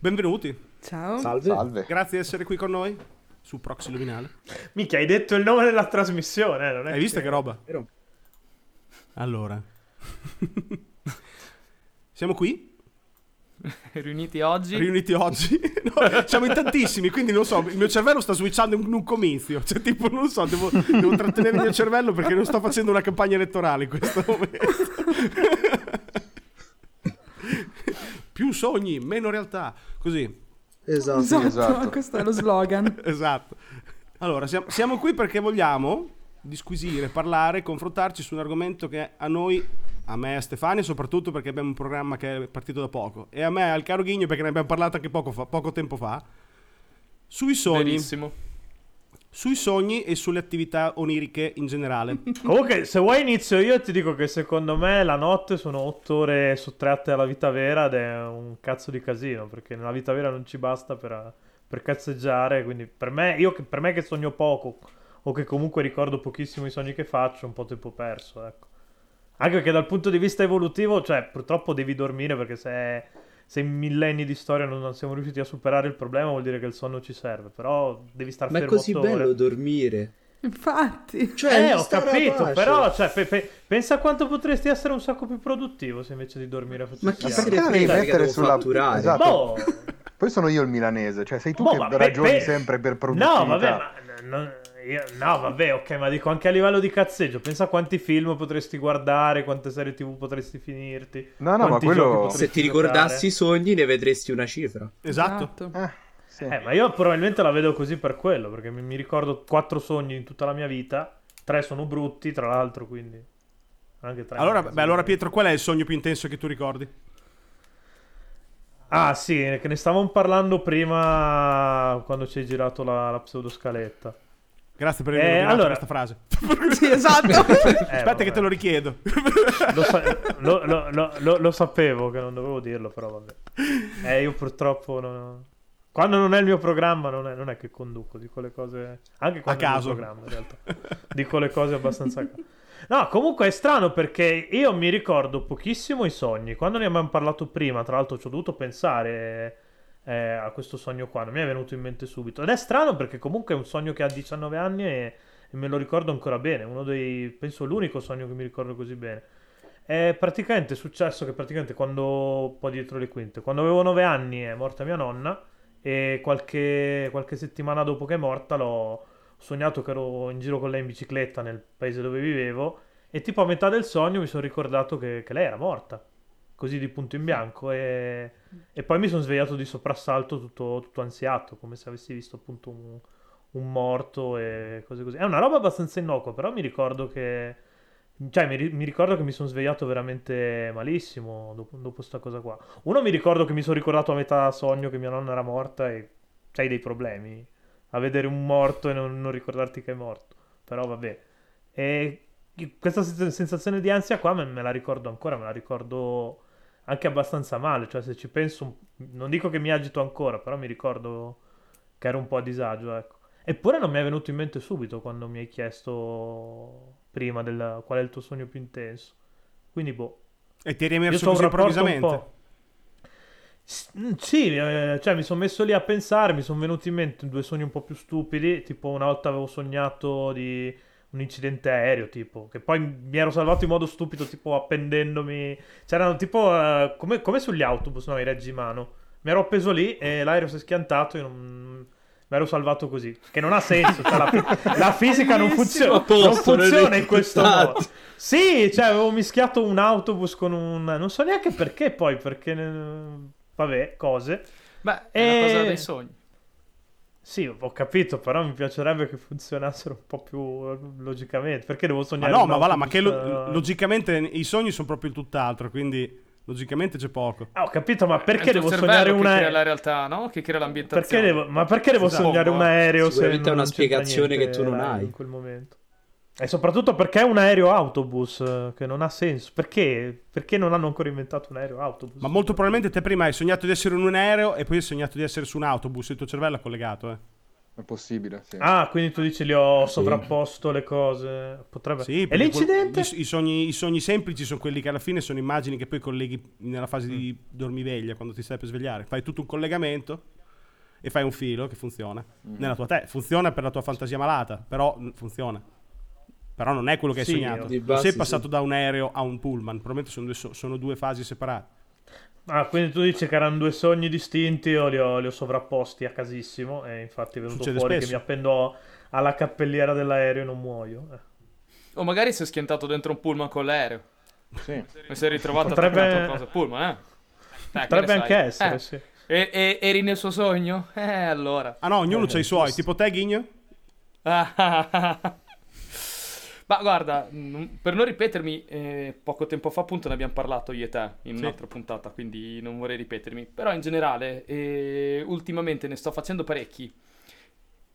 Benvenuti. Ciao. Salve. Salve. Grazie di essere qui con noi su Proxy Luminale. Mica hai detto il nome della trasmissione, non è Hai visto che roba? Vero. Allora. Siamo qui, Riuniti oggi. riuniti oggi. No, siamo in tantissimi, quindi non so, il mio cervello sta switchando in un comizio. Cioè, tipo, non so, devo, devo trattenere il mio cervello perché non sto facendo una campagna elettorale in questo momento. Più sogni, meno realtà. Così. Esatto. Esatto, esatto. questo è lo slogan. Esatto. Allora, siamo, siamo qui perché vogliamo disquisire, parlare, confrontarci su un argomento che a noi, a me e a Stefania, soprattutto perché abbiamo un programma che è partito da poco, e a me, al caro Ghigno, perché ne abbiamo parlato anche poco, fa- poco tempo fa, sui sogni, Benissimo. Sui sogni e sulle attività oniriche in generale. Comunque, se vuoi inizio io ti dico che secondo me la notte sono otto ore sottratte alla vita vera ed è un cazzo di casino, perché nella vita vera non ci basta per, per cazzeggiare, quindi per me, io, per me che sogno poco o che comunque ricordo pochissimo i sogni che faccio, un po' tempo perso, ecco. Anche perché dal punto di vista evolutivo, cioè, purtroppo devi dormire perché se, se in millenni di storia non, siamo riusciti a superare il problema vuol dire che il sonno ci serve, però devi star Ma è fermo così otto ore. bello dormire. Infatti. Cioè, Eh, ho capito, pace. però cioè, pe- pe- pensa a quanto potresti essere un sacco più produttivo se invece di dormire facessi Ma chi Ma ne perché la devi mettere sulla fatturare. Esatto. Boh, Poi sono io il milanese, cioè sei tu boh, che ma pe- ragioni pe- sempre per produttività. No, vabbè, ma no, io- no, vabbè, ok, ma dico anche a livello di cazzeggio, pensa a quanti film potresti guardare, quante serie TV potresti finirti. No, no, ma quello- Se ti giocare. ricordassi i sogni ne vedresti una cifra. esatto. Eh, sì. Eh, ma io probabilmente la vedo così per quello, perché mi, mi ricordo quattro sogni in tutta la mia vita, tre sono brutti, tra l'altro, quindi anche tre. Allora, beh, allora. Pietro, qual è il sogno più intenso che tu ricordi? Ah sì, che ne stavamo parlando prima quando ci hai girato la, la pseudoscaletta. Grazie per Eh, aver ordinato allora- questa frase. Sì, esatto. Eh, Aspetta vabbè. che te lo richiedo. Lo, sa- lo- lo- lo- lo- lo sapevo che non dovevo dirlo, però vabbè. Eh, io purtroppo non... Quando non è il mio programma non è, non è che conduco, dico le cose... Anche quando A è il caso. mio programma, in realtà. Dico le cose abbastanza. No, comunque è strano perché io mi ricordo pochissimo i sogni. Quando ne abbiamo parlato prima, tra l'altro ci ho dovuto pensare eh, a questo sogno qua, non mi è venuto in mente subito. Ed è strano perché comunque è un sogno che ha 19 anni e, e me lo ricordo ancora bene. Uno dei, penso l'unico sogno che mi ricordo così bene. È praticamente successo che praticamente quando, un po' dietro le quinte, quando avevo 9 anni è morta mia nonna e qualche, qualche settimana dopo che è morta l'ho sognato che ero in giro con lei in bicicletta nel paese dove vivevo e tipo a metà del sogno mi sono ricordato che, che lei era morta, così di punto in bianco e, e poi mi sono svegliato di soprassalto tutto, tutto ansiato, come se avessi visto appunto un, un morto e cose così. È una roba abbastanza innocua, però mi ricordo che... Cioè, mi, mi ricordo che mi sono svegliato veramente malissimo dopo, dopo sta cosa qua. Uno mi ricordo che mi sono ricordato a metà sogno che mia nonna era morta e c'hai dei problemi a vedere un morto e non, non ricordarti che è morto. Però vabbè. E questa sen- sensazione di ansia qua me, me la ricordo ancora, me la ricordo anche abbastanza male. Cioè, se ci penso, non dico che mi agito ancora, però mi ricordo che ero un po' a disagio, ecco. Eppure non mi è venuto in mente subito quando mi hai chiesto prima del, qual è il tuo sogno più intenso. Quindi, boh. E ti è riemerso così improvvisamente. mm, Sì, eh, cioè mi sono messo lì a pensare, mi sono venuti in mente due sogni un po' più stupidi, tipo una volta avevo sognato di un incidente aereo, tipo, che poi mi ero salvato in modo stupido, tipo appendendomi, c'erano tipo, eh, come, come sugli autobus, no, i reggimano, mi ero appeso lì e l'aereo si è schiantato e non... mi ero salvato così, che non ha senso, cioè, la, la fisica non funziona, non funziona in questo risultati. modo. Sì, cioè avevo mischiato un autobus con un... non so neanche perché poi, perché... Vabbè, cose. Beh, è una cosa dei sogni. Sì, ho capito, però mi piacerebbe che funzionassero un po' più eh, logicamente. Perché devo Ma sognare no, un ma va là, ma che lo- eh, logicamente i sogni sono proprio il tutt'altro, quindi logicamente c'è poco. Ah, ho capito, ma È perché devo sognare che un crea aereo? la realtà, no? Che crea l'ambientazione. Perché devo... Ma perché devo Esatto. sognare un aereo se Sicuramente è non una spiegazione che tu non l'aereo hai. in quel momento? E soprattutto perché è un aereo autobus eh, che non ha senso. Perché? Perché non hanno ancora inventato un aereo autobus? Ma molto probabilmente te prima hai sognato di essere in un aereo e poi hai sognato di essere su un autobus, il tuo cervello è collegato, eh. È possibile, sì. Ah, quindi tu dici li ho sovrapposto le cose. Potrebbe... Sì, e l'incidente? quel- i, i sogni, I sogni semplici sono quelli che alla fine sono immagini che poi colleghi nella fase di Mm. dormiveglia, quando ti stai per svegliare. Fai tutto un collegamento e fai un filo che funziona. Nella tua te funziona per la tua fantasia malata, però mm, funziona. Però non è quello che hai Sì, sognato. Non base, sei sì. passato da un aereo a un pullman, probabilmente sono due, so- sono due fasi separate. Ah, quindi tu dici che erano due sogni distinti, io li ho, li ho sovrapposti a casissimo e infatti è venuto Succede fuori spesso. che mi appendo alla cappelliera dell'aereo e non muoio. Eh. O magari si è schiantato dentro un pullman con l'aereo. Sì. E si è ritrovato Potrebbe- attaccato a cosa pullman, eh? Eh, Potrebbe ne sai? anche essere, Eh, sì. e- e- eri nel suo sogno? Eh, allora. Ah no, ognuno Eh, ha i suoi, tipo te Ghigno? Ma guarda, non- per non ripetermi, eh, poco tempo fa appunto ne abbiamo parlato io e te in Sì. un'altra puntata, quindi non vorrei ripetermi. Però in generale, eh, ultimamente ne sto facendo parecchi.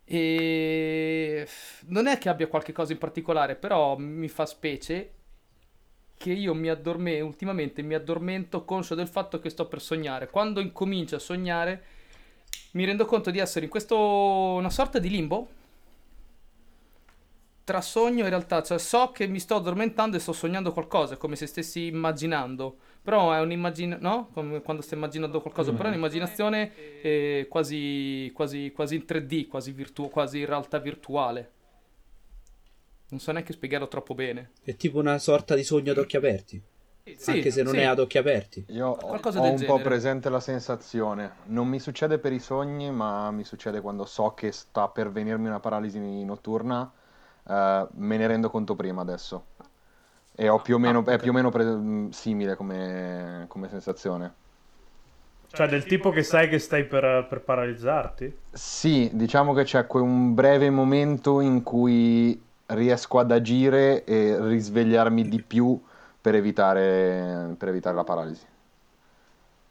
E non è che abbia qualche cosa in particolare, però mi fa specie che io mi addorme ultimamente mi addormento conscio del fatto che sto per sognare. Quando incomincio a sognare, mi rendo conto di essere in questo una sorta di limbo tra sogno e realtà, cioè so che mi sto addormentando e sto sognando qualcosa, è come se stessi immaginando, però è un'immagine, no? Come quando stai immaginando qualcosa, però è un'immaginazione eh, quasi, quasi, quasi in 3D, quasi, virtu- quasi in realtà virtuale. Non so neanche spiegarlo troppo bene. È tipo una sorta di sogno ad occhi aperti. Sì, anche se non sì. è ad occhi aperti. Io ho, Qualcosa ho del un po' genere. presente la sensazione. Non mi succede per i sogni, ma mi succede quando so che sta per venirmi una paralisi notturna. Eh, me ne rendo conto prima adesso. E ho più o meno, è più o meno pre- mh, simile come, come sensazione. Cioè del tipo che sai che stai per, per paralizzarti? Sì, diciamo che c'è un breve momento in cui riesco ad agire e risvegliarmi di più per evitare, per evitare la paralisi.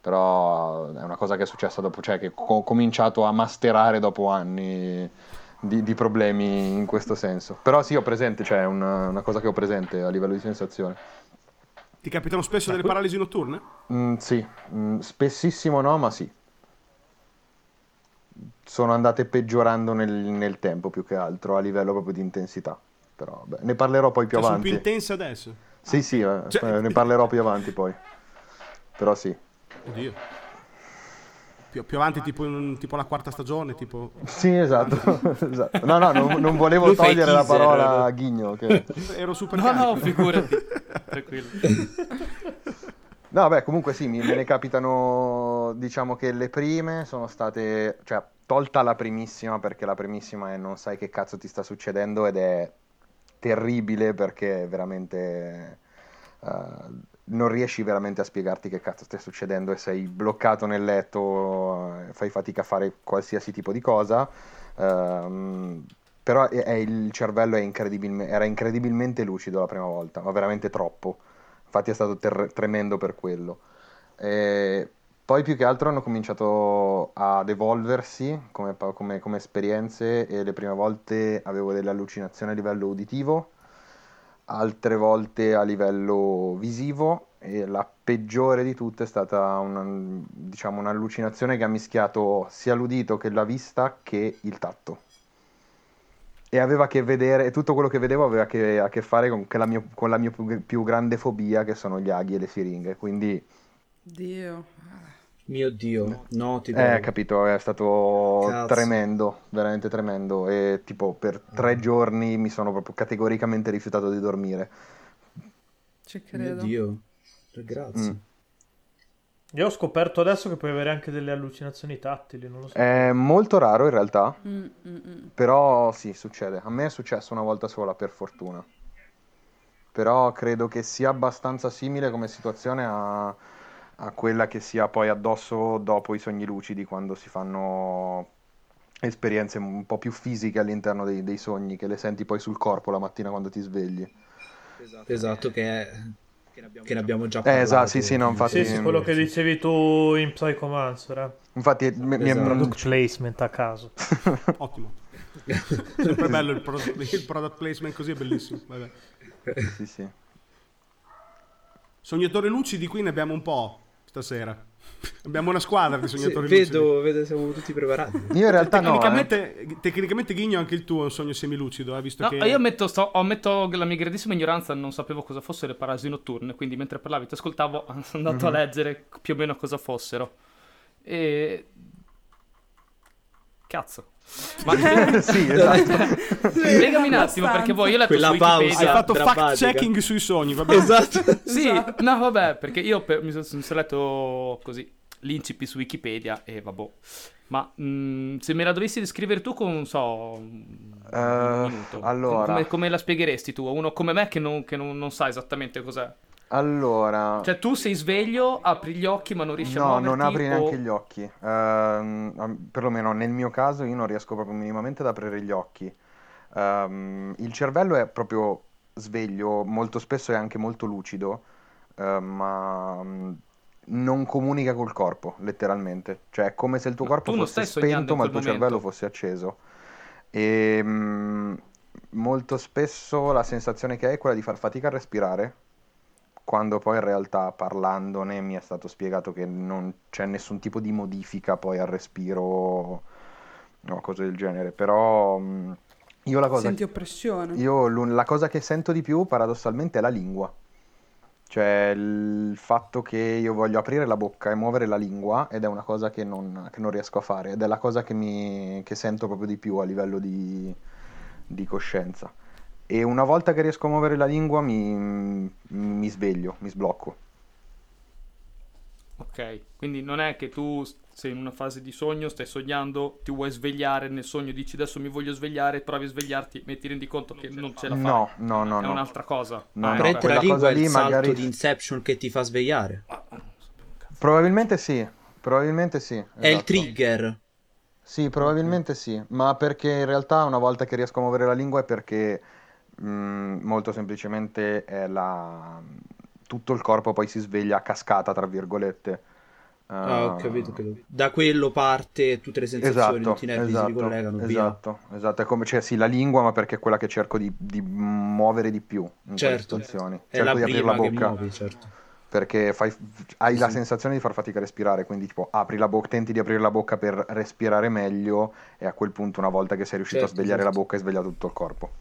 Però è una cosa che è successa dopo, cioè che ho cominciato a masterare dopo anni di, di problemi in questo senso. Però sì, ho presente, cioè è una, una cosa che ho presente a livello di sensazione. Ti capitano spesso delle paralisi notturne? Mm, sì, mm, spessissimo no, ma sì. Sono andate peggiorando nel, nel tempo più che altro a livello proprio di intensità. Però vabbè, ne parlerò poi più Cioè, sono avanti. più intense adesso? Sì, sì, eh, Cioè- eh, ne parlerò più avanti poi. Però sì. Oddio. Più, più avanti, tipo, in, tipo la quarta stagione, tipo... Sì, esatto. esatto. No, no, non, non volevo Lui togliere la parola a eh. Ghigno. Che... Ero super No, no, carico. figurati. Tranquillo. No, beh, comunque sì, mi- me ne capitano, diciamo che le prime sono state, cioè, tolta la primissima, perché la primissima è non sai che cazzo ti sta succedendo ed è terribile perché veramente eh, non riesci veramente a spiegarti che cazzo stia succedendo e sei bloccato nel letto, eh, fai fatica a fare qualsiasi tipo di cosa. ehm, però è- è il cervello incredibilme- era incredibilmente lucido la prima volta, ma veramente troppo. Infatti è stato ter- tremendo per quello. E poi più che altro hanno cominciato ad evolversi come, come- come esperienze e le prime volte avevo delle allucinazioni a livello uditivo, altre volte a livello visivo e la peggiore di tutte è stata una, diciamo, un'allucinazione che ha mischiato sia l'udito che la vista che il tatto. E aveva a che vedere, tutto quello che vedevo aveva che- a che fare con, che la mia, con la mia più, più grande fobia, che sono gli aghi e le siringhe. Quindi, Dio. Mio Dio, no, ti eh, prego. capito, è stato Cazzo. tremendo, veramente tremendo. E tipo, per tre giorni mi sono proprio categoricamente rifiutato di dormire. Ci Mio credo. Dio. Grazie. Mm. Io ho scoperto adesso che puoi avere anche delle allucinazioni tattili, non lo so. È molto raro in realtà, Mm, mm, mm. però sì, succede. A me è successo una volta sola, per fortuna. Però credo che sia abbastanza simile come situazione a, a quella che si ha poi addosso dopo i sogni lucidi, quando si fanno esperienze un po' più fisiche all'interno dei, dei sogni, che le senti poi sul corpo la mattina quando ti svegli. Esatto, che, è... che ne abbiamo già Eh, parlato. esatto, sì, sì, no, infatti- Sì, sì, quello che dicevi tu in Psychomancer. Eh. Infatti, mi- mi- Esatto. Product placement a caso. Ottimo. Sempre bello il product, il product placement così è bellissimo. Vabbè. sì, sì. Sognatori lucidi qui ne abbiamo un po' stasera. Abbiamo una squadra di Sì, sognatori lucidi. vedo, vedo, siamo tutti preparati. Io in realtà no. eh. Tecnicamente, tecnicamente Ghigno anche il tuo è un sogno semilucido, eh, visto No, che... io ammetto, sto- ammetto la mia grandissima ignoranza, non sapevo cosa fossero le parasi notturne, quindi mentre parlavi ti ascoltavo, sono andato a Mhm. leggere più o meno cosa fossero. E... Cazzo. Ma sì, esatto. spiegami un attimo, perché poi io ho letto Quella su pausa. Hai Wikipedia... fatto drammatica. fact-checking sui sogni, va bene? Esatto. Sì, no, vabbè, perché io per- mi sono, sono letto così l'incipit su Wikipedia e vabbè. Ma mh, se me la dovessi descrivere tu con, non so, un minuto, allora. come, come la spiegheresti tu? A uno come me che non, che non- non sa esattamente cos'è. Allora, Cioè tu sei sveglio, apri gli occhi ma non riesci a no, muoverti non apri o- neanche gli occhi. Am- perlomeno nel mio caso io non riesco proprio minimamente ad aprire gli occhi. Ehm, il cervello è proprio sveglio, molto spesso è anche molto lucido, eh, ma mm, non comunica col corpo, letteralmente. Cioè è come se il tuo corpo tu fosse spento, ma il tuo cervello momento. fosse acceso. E mm, molto spesso la sensazione che hai è quella di far fatica a respirare, quando poi in realtà parlandone mi è stato spiegato che non c'è nessun tipo di modifica poi al respiro o cose del genere. Però io la cosa, Senti oppressione. io la cosa che sento di più paradossalmente è la lingua. Cioè il fatto che io voglio aprire la bocca e muovere la lingua ed è una cosa che non, che non riesco a fare ed è la cosa che, mi, che sento proprio di più a livello di, di coscienza. E una volta che riesco a muovere la lingua mi, mi sveglio, mi sblocco. Ok, quindi non è che tu sei in una fase di sogno, stai sognando, ti vuoi svegliare nel sogno, dici adesso mi voglio svegliare, provi a svegliarti, ma ti rendi conto che non ce la fai. No, no, no, è no. un'altra cosa. No, Ah, no, Prende quella la lingua cosa è lì il salto magari- di Inception che ti fa svegliare. Probabilmente sì, probabilmente sì. È il esatto. trigger. Sì, probabilmente sì, ma perché in realtà una volta che riesco a muovere la lingua è perché mh, molto semplicemente è la... tutto il corpo poi si sveglia a cascata, tra virgolette. Ah, ho capito, ho capito. Da quello parte tutte le sensazioni, Esatto, tutti i nervi si esatto, ricollegano, via. esatto, esatto, è come, cioè sì, la lingua, ma perché è quella che cerco di, di muovere di più in Certo, situazioni. è Cerco la di aprire la bocca. muovi, certo. perché fai- hai la Sì. sensazione di far fatica a respirare, quindi tipo apri la bocca, tenti di aprire la bocca per respirare meglio e a quel punto una volta che sei riuscito Certo, a svegliare certo. la bocca hai svegliato tutto il corpo.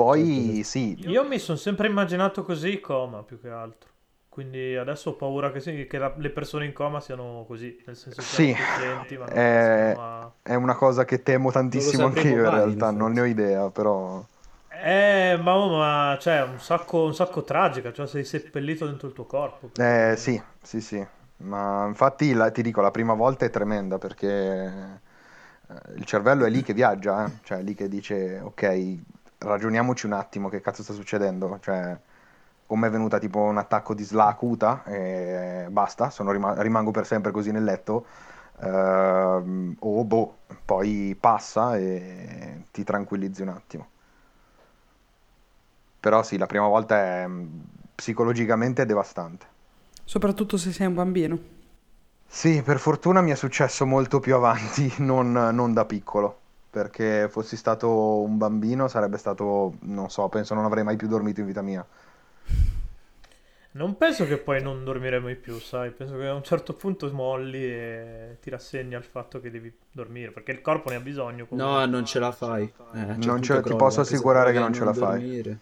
Poi Certo, certo. sì, Io mi sono sempre immaginato così coma più che altro. Quindi adesso ho paura che, sì- che la- le persone in coma siano così, nel senso che Sì, coscienti, ma non eh, riescono a- è una cosa che temo tantissimo anche sapremo io in in realtà, effetti. non ne ho idea, però... Eh, ma, ma cioè, un sacco, un sacco tragica, cioè sei seppellito dentro il tuo corpo. Eh sì, sì, sì, ma infatti la- ti dico, la prima volta è tremenda perché eh, il cervello è lì che viaggia, eh, Cioè è lì che dice, ok, ragioniamoci un attimo, che cazzo sta succedendo? Cioè, o mi è venuta tipo un attacco di SLA acuta e basta, sono rima- rimango per sempre così nel letto, ehm, o boh, poi passa e ti tranquillizzi un attimo. Però sì, la prima volta è psicologicamente è devastante. Soprattutto se sei un bambino. Sì, per fortuna mi è successo molto più avanti, non, non da piccolo. Perché fossi stato un bambino sarebbe stato, non so, penso non avrei mai più dormito in vita mia. Non penso che poi non dormiremo mai più, sai? Penso che a un certo punto molli e ti rassegni al fatto che devi dormire, perché il corpo ne ha bisogno. comunque. No, non ce la fai. Eh, certo Non ce- ti crolli, posso assicurare che non ce la fai. dormire.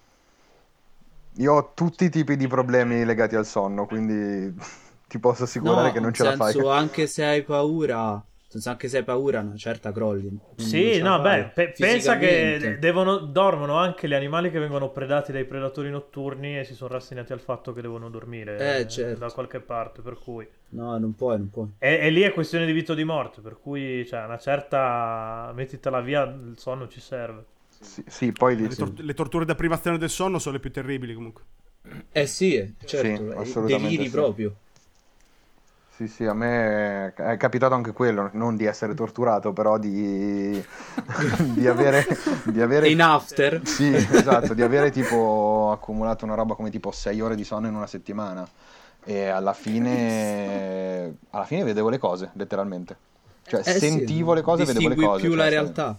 Io ho tutti i tipi di problemi legati al sonno, quindi ti posso assicurare No, che non ce la fai. senso, anche se hai paura, senso, anche se hai paura, una certa crolli. Sì, no, beh, pe- pensa che devono, dormono anche gli animali che vengono predati dai predatori notturni e si sono rassegnati al fatto che devono dormire Eh, eh, certo. da qualche parte, per cui... No, non puoi, non puoi. E, e lì è questione di vita o di morte, per cui, cioè, una certa... mettitela via, il sonno ci serve. Sì, sì, poi Le, tor- le torture da privazione del sonno sono le più terribili comunque. Eh sì, certo, Sì, eh, assolutamente deliri sì. proprio. Sì, sì, a me è capitato anche quello, non di essere torturato, però di, di avere, di avere In after. Sì, esatto, di avere tipo accumulato una roba come tipo 6 ore di sonno in una settimana e alla fine alla fine vedevo le cose, letteralmente. Cioè Eh sì, sentivo le cose e vedevo le distingui cose. più la cioè, realtà.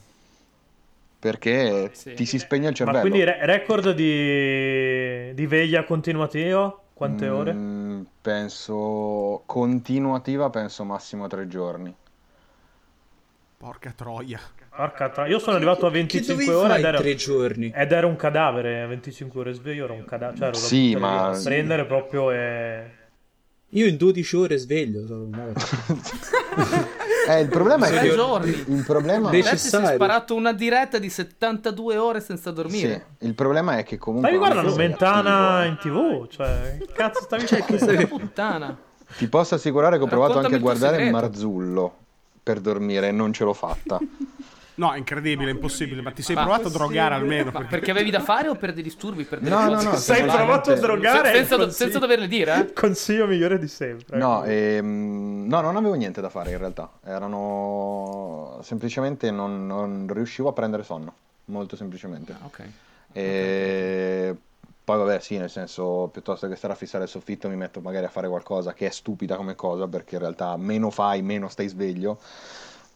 Perché Sì. ti si spegne il cervello. Ma quindi re- record di... di veglia continuativo? Quante ore? Penso continuativa, penso massimo tre giorni. Porca troia. Porca tra- Io sono arrivato a Che 25 dovevi ore ed ero, tre giorni? ed ero un cadavere. A 25 ore sveglio ero un cadavere. Cioè, ero Sì, ma-. Prendere proprio e... Io in 12 ore sveglio. sono- Eh, il problema è Tre che giorni. il problema, Adesso si è sparato una diretta di 72 ore senza dormire. sì, il problema è che comunque Stavi guardando non sei Mentana in tv? Cioè, che cazzo stavi Cioè, facendo? che Puttana. Ti posso assicurare che ho provato Raccontami anche a guardare segreto. Marzullo per dormire e non ce l'ho fatta. No, è incredibile, è impossibile. Ma ti sei Ma- provato a drogare almeno? Perché- perché avevi da fare o per dei disturbi? Per delle No, no, cose? no, Sei provato a drogare? senza, Consiglio- senza doverle dire, eh? Consiglio migliore di sempre. No, ehm, no, non avevo niente da fare in realtà. Erano semplicemente non, non riuscivo a prendere sonno. Molto semplicemente. Ah, ok. E poi vabbè, sì, nel senso, piuttosto che stare a fissare il soffitto, mi metto magari a fare qualcosa che è stupida come cosa, perché in realtà meno fai, meno stai sveglio.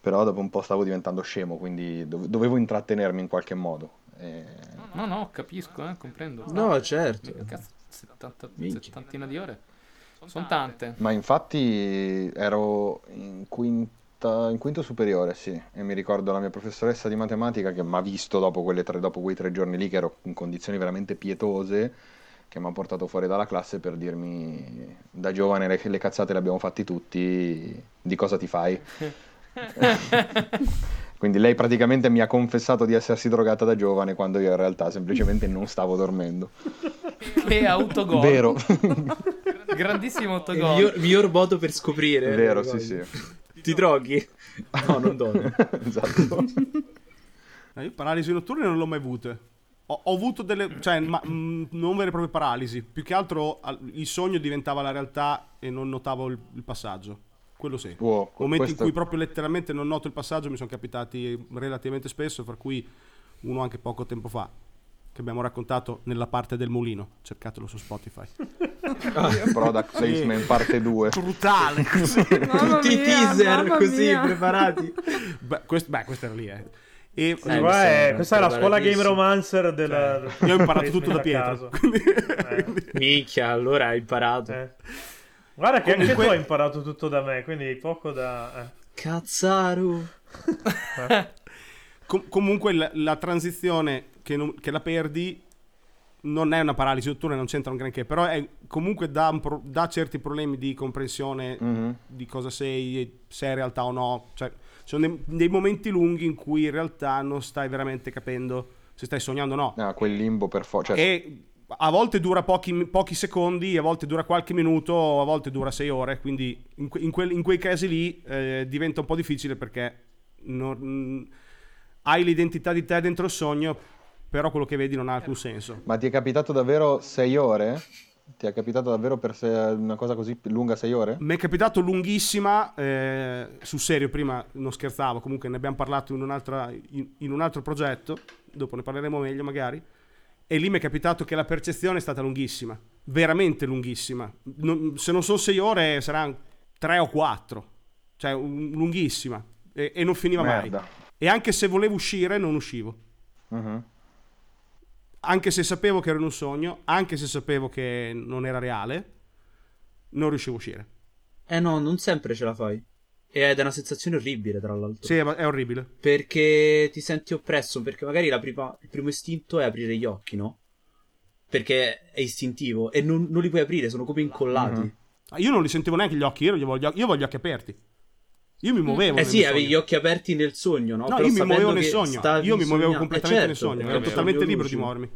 Però dopo un po' stavo diventando scemo, quindi dove- dovevo intrattenermi in qualche modo. E- No, no, capisco, eh, comprendo. No, certo. Cazzo, 70, Minchia. settantina di ore. Sono tante. Ma infatti ero in quinta, in quinto superiore, sì, e mi ricordo la mia professoressa di matematica che mi ha visto dopo, quelle tre, dopo quei tre giorni lì che ero in condizioni veramente pietose, che mi ha portato fuori dalla classe per dirmi da giovane le, le cazzate le abbiamo fatti tutti, di cosa ti fai? Quindi lei praticamente mi ha confessato di essersi drogata da giovane quando io in realtà semplicemente non stavo dormendo. Che autogol. Vero, Grandissimo Il autogol. miglior, miglior modo per scoprire. vero, le sì, sì. Ti droghi? No, non dormi. esatto. No, io paralisi notturne non l'ho mai avute. Ho, ho avuto delle, cioè, ma, mh, non vere e proprie paralisi. Più che altro al- il sogno diventava la realtà e non notavo il, il passaggio. Quello sì. Wow, Momenti questo- in cui proprio letteralmente non noto il passaggio mi sono capitati relativamente spesso, per cui uno anche poco tempo fa, che abbiamo raccontato nella parte del mulino. Cercatelo su Spotify. Product Placement parte 2. Brutale! Mamma Tutti i teaser così mia. preparati. beh, questo, beh, questo era lì, eh. E Eh, è- sembra questa è la scuola game romancer della... io ho imparato tutto da. Pietro. Eh, Minchia, allora hai imparato. eh. Guarda che anche Comunque- tu hai imparato tutto da me, quindi poco da... eh. Cazzaru. Com- comunque la, la transizione che, non- che la perdi non è una paralisi notturna, non c'entra un granché, però è, comunque dà, un pro- dà certi problemi di comprensione Mhm. di cosa sei, se è in realtà o no. Cioè, ci sono dei, dei momenti lunghi in cui in realtà non stai veramente capendo se stai sognando o no. Ah, quel limbo per forza. Cioè, E a volte dura pochi, pochi secondi, a volte dura qualche minuto, a volte dura sei ore, quindi in, que- in quel- in quei casi lì eh, diventa un po' difficile perché non- mm, hai l'identità di te dentro il sogno, però quello che vedi non ha alcun senso. Ma ti è capitato davvero 6 ore? Ti è capitato davvero per una cosa così lunga 6 ore? Mi è capitato lunghissima, eh, sul serio, prima non scherzavo, comunque ne abbiamo parlato in- in un altro progetto, dopo ne parleremo meglio magari, e lì mi è capitato che la percezione è stata lunghissima, veramente lunghissima. Non- se non sono sei ore saranno tre o quattro, cioè un- lunghissima, e, e non finiva Merda. mai. E anche se volevo uscire non uscivo, Mhm. anche se sapevo che era in un sogno, anche se sapevo che non era reale, non riuscivo a uscire. Eh no, non sempre ce la fai. Ed è una sensazione orribile, tra l'altro. Sì, è orribile. Perché ti senti oppresso, perché magari la prima- il primo istinto è aprire gli occhi, no? Perché è istintivo e non, non li puoi aprire, sono come incollati. Mhm. Ah, Io non li sentivo neanche gli occhi, io voglio gli occhi, io voglio gli occhi aperti. Io mi muovevo. Eh nel sì, avevi sogno. gli occhi aperti nel sogno, no? No, Però io mi muovevo nel sogno. Io mi muovevo sognando- completamente Eh, nel certo, sogno. è Ero totalmente sogno libero di lucido. muovermi.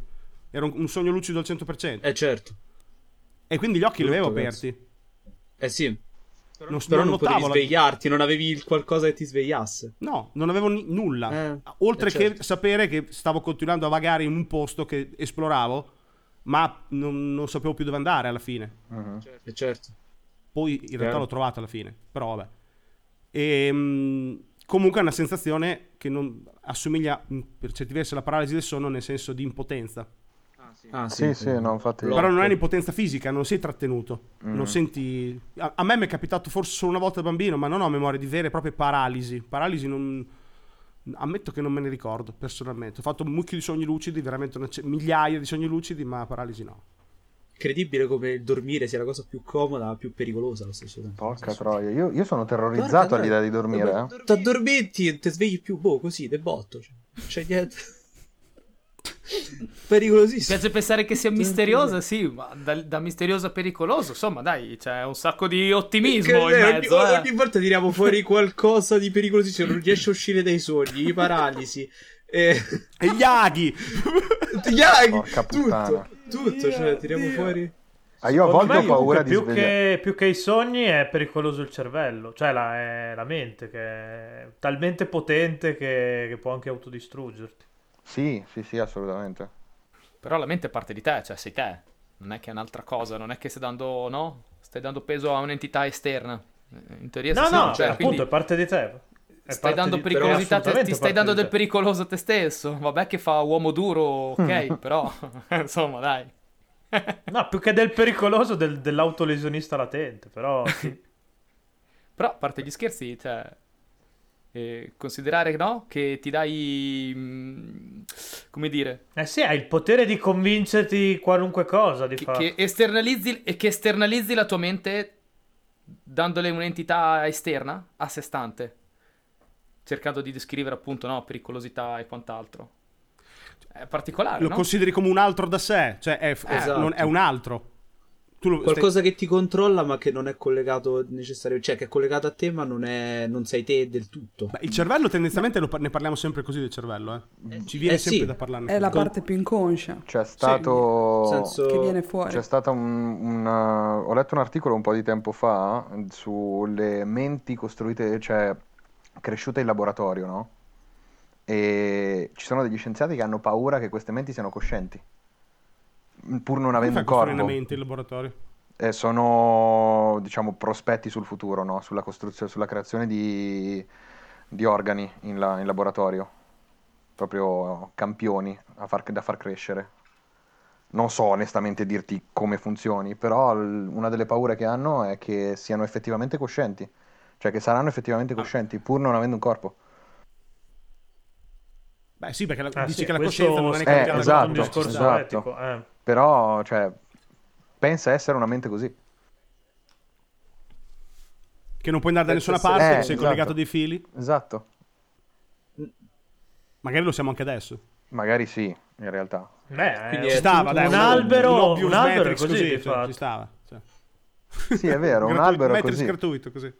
Era un, un sogno lucido al 100%. Eh certo. e quindi gli occhi li avevo aperti. Eh sì, Non, però non, notavo potevi svegliarti, non avevi il qualcosa che ti svegliasse. No, non avevo ni- nulla. Eh, Oltre eh, certo. che sapere che stavo continuando a vagare in un posto che esploravo, ma non, non sapevo più dove andare alla fine. Mhm. Eh certo. Poi in realtà Chiaro. l'ho trovato alla fine, però vabbè. E, mh, comunque è una sensazione che non assomiglia mh, per certi versi alla paralisi del sonno nel senso di impotenza. Ah Sì, sì, no, infatti... Blocco. Però non è un'impotenza fisica, non sei trattenuto. Mm. Non senti. A, a me mi è capitato forse solo una volta da bambino, ma non ho memoria di vere e proprie paralisi. Paralisi non. Ammetto che non me ne ricordo personalmente. Ho fatto un mucchio di sogni lucidi, veramente una ce- migliaia di sogni lucidi, ma paralisi no. incredibile come dormire sia la cosa più comoda, ma più pericolosa allo stesso tempo. Porca troia, io, io sono terrorizzato all'idea di dormire. Eh. Ti addormenti e ti svegli più, boh, così, de botto. Cioè, non c'è niente. Pericolosissimo. piace pensare che sia misteriosa, sì, ma da, da misterioso a pericoloso, insomma, dai, c'è un sacco di ottimismo Che- in eh, mezzo. ogni, eh. ogni volta tiriamo fuori qualcosa di pericolosissimo. Non riesce a uscire dai sogni, i paralisi. Eh, E gli aghi! gli aghi, Porca tutto, tutto, cioè tiriamo fuori. Ah, io a volte ho paura più, di più svegliare. che, più che i sogni è pericoloso il cervello, cioè la, è la mente che è talmente potente che, che può anche autodistruggerti. Sì, sì, sì, assolutamente. Però la mente è parte di te, cioè sei te. Non è che è un'altra cosa, non è che stai dando, no? Stai dando peso a un'entità esterna. In teoria No, sì, no, cioè, appunto, quindi è parte di te. È stai parte dando di- pericolosità, te- ti stai dando del te. pericoloso a te stesso. Vabbè che fa uomo duro, ok, però insomma, dai. No, più che del pericoloso, del- dell'autolesionista latente, però sì. Però a parte gli scherzi, cioè eh, considerare no che ti dai mm, come dire Eh sì, hai il potere di convincerti qualunque cosa di che, fare. che esternalizzi e che esternalizzi la tua mente dandole un'entità esterna a sé stante cercando di descrivere appunto no pericolosità e quant'altro è particolare Lo no? consideri come un altro da sé, cioè è, è- Esatto. non- è un altro. Tu lo, Qualcosa che ti controlla ma che non è collegato necessariamente, cioè che è collegato a te ma non, è, non sei te del tutto. Beh, il cervello tendenzialmente lo ne parliamo sempre così del cervello, eh. Ci viene Eh, sempre sì. da parlarne. È la così. parte più inconscia C'è stato... Nel senso- che viene fuori. C'è stata un, un, uh, ho letto un articolo un po' di tempo fa sulle menti costruite, cioè cresciute in laboratorio, no? E ci sono degli scienziati che hanno paura che queste menti siano coscienti, pur non Come avendo un corpo. in laboratorio? E sono, diciamo, prospetti sul futuro, no? Sulla costruzione, sulla creazione di, di organi in, la- in laboratorio. Proprio campioni a far- da far crescere. Non so onestamente dirti come funzioni, però l- una delle paure che hanno è che siano effettivamente coscienti. Cioè che saranno effettivamente coscienti, pur non avendo un corpo. Beh, sì, perché la- Ah, dici sì, che la coscienza non è Eh, esatto, un discorso esatto. etico. eh. Però, cioè, pensa essere una mente così. Che non puoi andare da Penso nessuna parte, Eh, che sei esatto. collegato dei fili. Esatto. Magari lo siamo anche adesso. Magari sì, in realtà. Beh, Quindi eh, Ci stava, dai. un un- albero- un albero così, cioè, ci stava. cioè. Sì, è vero, un Gratuito- albero Matrix così. gratuito così.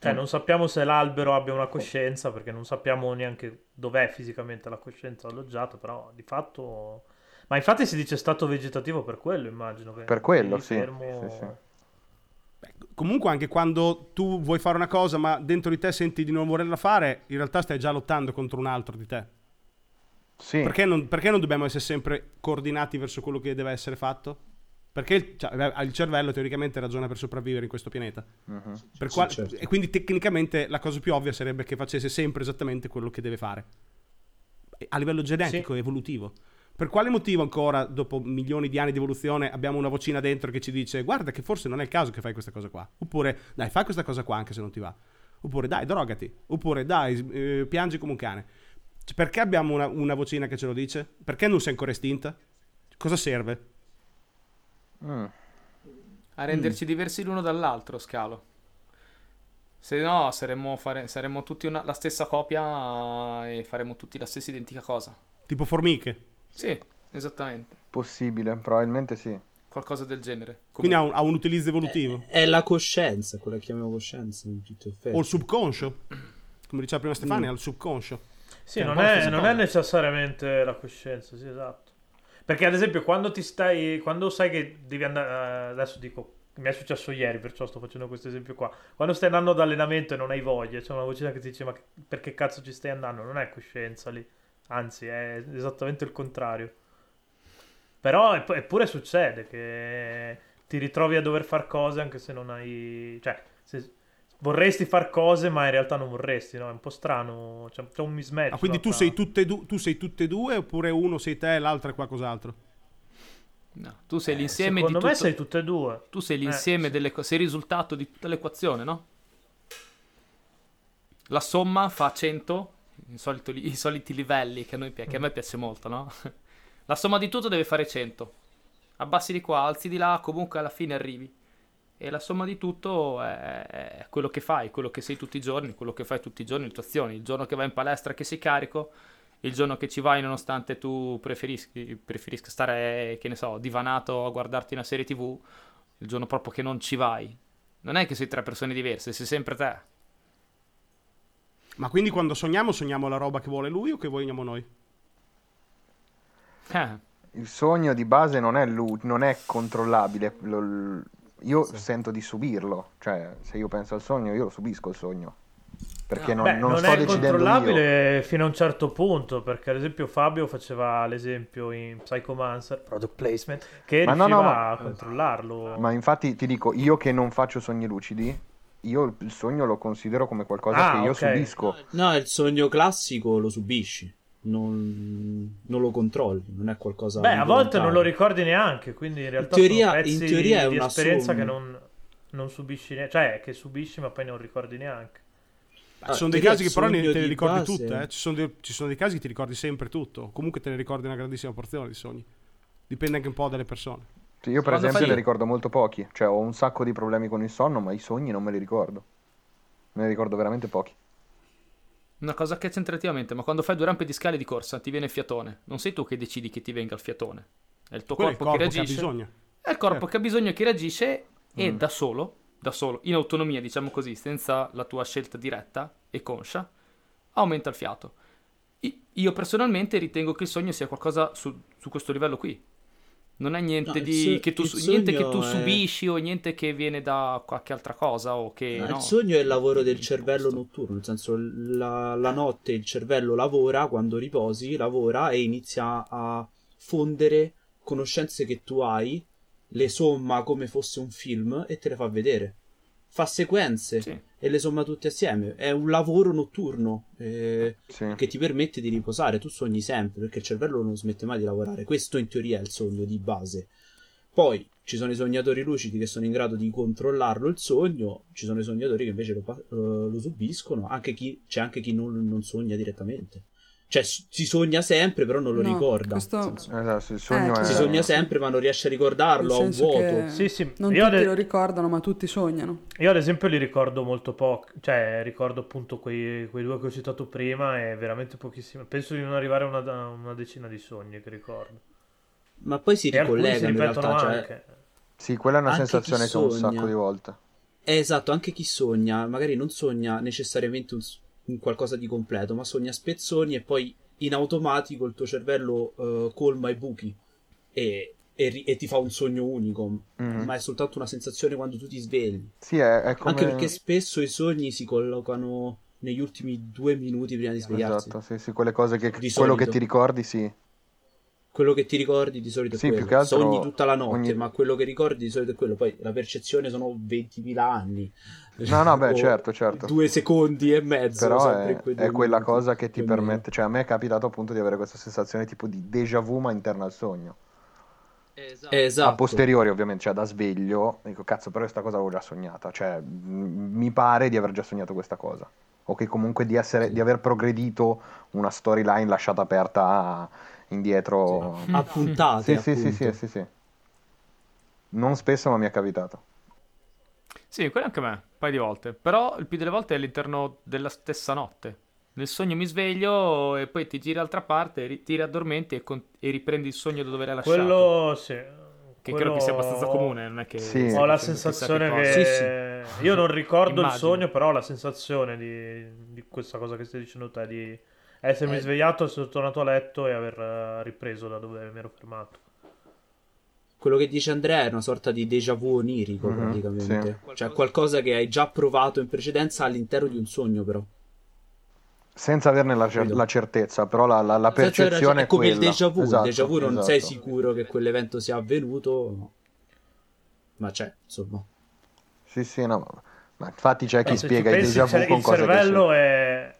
Cioè, non sappiamo se l'albero abbia una coscienza, perché non sappiamo neanche dov'è fisicamente la coscienza dell'oggetto, però di fatto... Ma infatti si dice stato vegetativo per quello, immagino. Che Per quello, sì. fermo- Sì, sì. Beh, comunque anche quando tu vuoi fare una cosa ma dentro di te senti di non volerla fare, in realtà stai già lottando contro un altro di te. Sì, Perché non, perché non dobbiamo essere sempre coordinati verso quello che deve essere fatto? Perché il, cioè, beh, il cervello teoricamente ragiona per sopravvivere in questo pianeta. Per Sì, qual- certo. E quindi tecnicamente la cosa più ovvia sarebbe che facesse sempre esattamente quello che deve fare. A livello genetico, evolutivo. Per quale motivo ancora, dopo milioni di anni di evoluzione, abbiamo una vocina dentro che ci dice guarda che forse non è il caso che fai questa cosa qua. Oppure dai, fai questa cosa qua anche se non ti va. Oppure dai, drogati. Oppure dai, eh, piangi come un cane. Cioè, perché abbiamo una, una vocina che ce lo dice? Perché non sei ancora estinta? Cosa serve? Mm. a renderci diversi l'uno dall'altro, scalo. Se no, saremmo, fare- saremmo tutti una- la stessa copia e faremmo tutti la stessa identica cosa. Tipo formiche. Sì, esattamente. Possibile, probabilmente sì. Qualcosa del genere. Quindi ha un, ha un utilizzo evolutivo. È la coscienza, quella che chiamiamo coscienza in tutti gli effetti. O il subconscio. Come diceva prima Stefania, il subconscio. Sì, non è, non come. è necessariamente la coscienza, sì, esatto. Perché ad esempio quando ti stai, quando sai che devi andare, eh, adesso dico, mi è successo ieri, perciò sto facendo questo esempio qua, quando stai andando ad allenamento e non hai voglia, c'è una vocina che ti dice ma perché cazzo ci stai andando? Non è coscienza lì, anzi è esattamente il contrario. Però epp- eppure succede che ti ritrovi a dover fare cose anche se non hai, cioè se- vorresti fare cose ma in realtà non vorresti, no? È un po' strano, c'è, c'è un mismatch. Ah, quindi no, tu sei, tutte e du- tu sei tutte e due oppure uno sei te e l'altro è qualcos'altro? no, tu sei l'insieme Eh, Secondo di me tutto- sei tutte e due. Tu sei l'insieme Eh, sì. delle sei il risultato di tutta l'equazione, no? La somma fa 100, i, solito- i soliti livelli che a, noi che a me piace molto, no? La somma di tutto deve fare 100. Abbassi di qua, alzi di là, comunque alla fine arrivi. E la somma di tutto è, è quello che fai, quello che sei tutti i giorni, quello che fai tutti i giorni, le tue azioni. Il giorno che vai in palestra che sei carico, il giorno che ci vai nonostante tu preferischi, preferisca stare, che ne so, divanato a guardarti una serie tv, il giorno proprio che non ci vai. Non è che sei tre persone diverse, sei sempre te. Ma quindi quando sogniamo, sogniamo la roba che vuole lui o che vogliamo noi? Eh. Il sogno di base non è, lui, non è controllabile. Lo- io sento di subirlo. Cioè, se io penso al sogno, io lo subisco il sogno. Perché non, Beh, non non sto è decidendo io. controllabile fino a un certo punto, perché ad esempio Fabio faceva l'esempio in Psychomancer, product placement, che Ma no, riusciva no, ma- a controllarlo. Ma infatti ti dico, io che non faccio sogni lucidi, io il sogno lo considero come qualcosa Ah, che io ok. subisco. No, il sogno classico lo subisci, non, non lo controlli, non è qualcosa Beh, a volte non lo ricordi neanche, quindi in realtà teoria- sono pezzi in teoria è di una esperienza somma. che non, non subisci neanche, cioè che subisci ma poi non ricordi neanche. Ah, Ci sono dei teoria casi che però ne- te ne di ricordi base- tutte, eh. ci, sono dei, ci sono dei casi che ti ricordi sempre tutto. Comunque te ne ricordi una grandissima porzione di sogni. Dipende anche un po' dalle persone. Sì, io per Quando esempio fai- ne ricordo molto pochi. Cioè, ho un sacco di problemi con il sonno, ma i sogni non me li ricordo. Me ne ricordo veramente pochi. Una cosa che c'entra effettivamente, ma quando fai due rampe di scale di corsa ti viene il fiatone. Non sei tu che decidi che ti venga il fiatone. È il tuo Quello è il corpo, corpo che che ha reagisce. bisogno. È il corpo Certo. che ha bisogno che reagisce e Mm. da solo, da solo, in autonomia, diciamo così, senza la tua scelta diretta e conscia, aumenta il fiato. Io personalmente ritengo che il sogno sia qualcosa su, su questo livello qui. Non è niente, No, di, so- che, tu, niente che tu è- subisci o niente che viene da qualche altra cosa o che... No, no. Il sogno è il lavoro del cervello notturno, nel senso la, la notte il cervello lavora, quando riposi lavora e inizia a fondere conoscenze che tu hai, le somma come fosse un film e te le fa vedere. Fa sequenze Sì. e le somma tutte assieme. È un lavoro notturno eh, Sì. che ti permette di riposare. Tu sogni sempre perché il cervello non smette mai di lavorare. Questo in teoria è il sogno di base. Poi ci sono i sognatori lucidi che sono in grado di controllarlo il sogno, ci sono i sognatori che invece lo, eh, lo subiscono, anche chi, c'è anche chi non, non sogna direttamente. Cioè si sogna sempre però non lo No, ricorda. questo- Esatto, sì, il sogno Eh, è... Si sogna sempre ma non riesce a ricordarlo, ha un vuoto. Sì, sì. non Io tutti ad- lo ricordano, ma tutti sognano. Io ad esempio li ricordo molto poco, cioè ricordo appunto quei, quei due che ho citato prima e veramente pochissimi. Penso di non arrivare a una, una decina di sogni che ricordo. Ma poi si ricollegano in realtà. Cioè, anche. Sì, quella è una Anche sensazione che ho un sacco di volte. Eh, esatto, anche chi sogna, magari non sogna necessariamente un, s- un qualcosa di completo, ma sogna spezzoni e poi in automatico il tuo cervello eh, colma i buchi e, e e ti fa un sogno unico, Mhm. ma è soltanto una sensazione quando tu ti svegli. Sì, è, è come... Anche perché spesso i sogni si collocano negli ultimi due minuti prima di svegliarsi. Esatto, sì, sì, quelle cose che... Di quello che solito. ti ricordi, sì. Quello che ti ricordi di solito è Sì, quello. più che altro Sogni tutta la notte, ogni- ma quello che ricordi di solito è quello. Poi la percezione sono 20.000 anni. No, no, beh, certo, certo. Due secondi e mezzo. Però è, è quella cosa che ti permette... Cioè, a me è capitato appunto di avere questa sensazione tipo di déjà vu, ma interna al sogno. Esatto. A posteriori, ovviamente, cioè da sveglio, dico, cazzo, però questa cosa l'avevo già sognata. Cioè, m- mi pare di aver già sognato questa cosa. O che comunque di, essere, di aver progredito una storyline lasciata aperta indietro. A puntate, Sì, sì, sì, sì, sì, sì. Non spesso, ma mi è capitato. Sì, quello anche a me, un paio di volte. Però il più delle volte è all'interno della stessa notte. Nel sogno mi sveglio e poi ti giri dall'altra parte, ti riaddormenti e, con- e riprendi il sogno da dove l'hai lasciato. Quello sì. Che credo che sia abbastanza comune, non è che... Sì. Ho la sensazione che... Io non ricordo il sogno, però ho la sensazione di, di questa cosa che stai dicendo te, di essermi Eh. svegliato, essere tornato a letto e aver eh, ripreso da dove mi ero fermato. Quello che dice Andrea è una sorta di déjà vu onirico, Mhm, praticamente. Cioè, qualcosa che hai già provato in precedenza all'interno di un sogno, però. Senza averne la, cer- la certezza, però la, la- la percezione è come il quella. déjà vu. Esatto, il déjà vu non esatto. sei sicuro che quell'evento sia avvenuto, no. ma c'è, insomma. Sì, sì, no. ma- infatti c'è chi No, se spiega déjà il cer- vu con il cose che cervello è...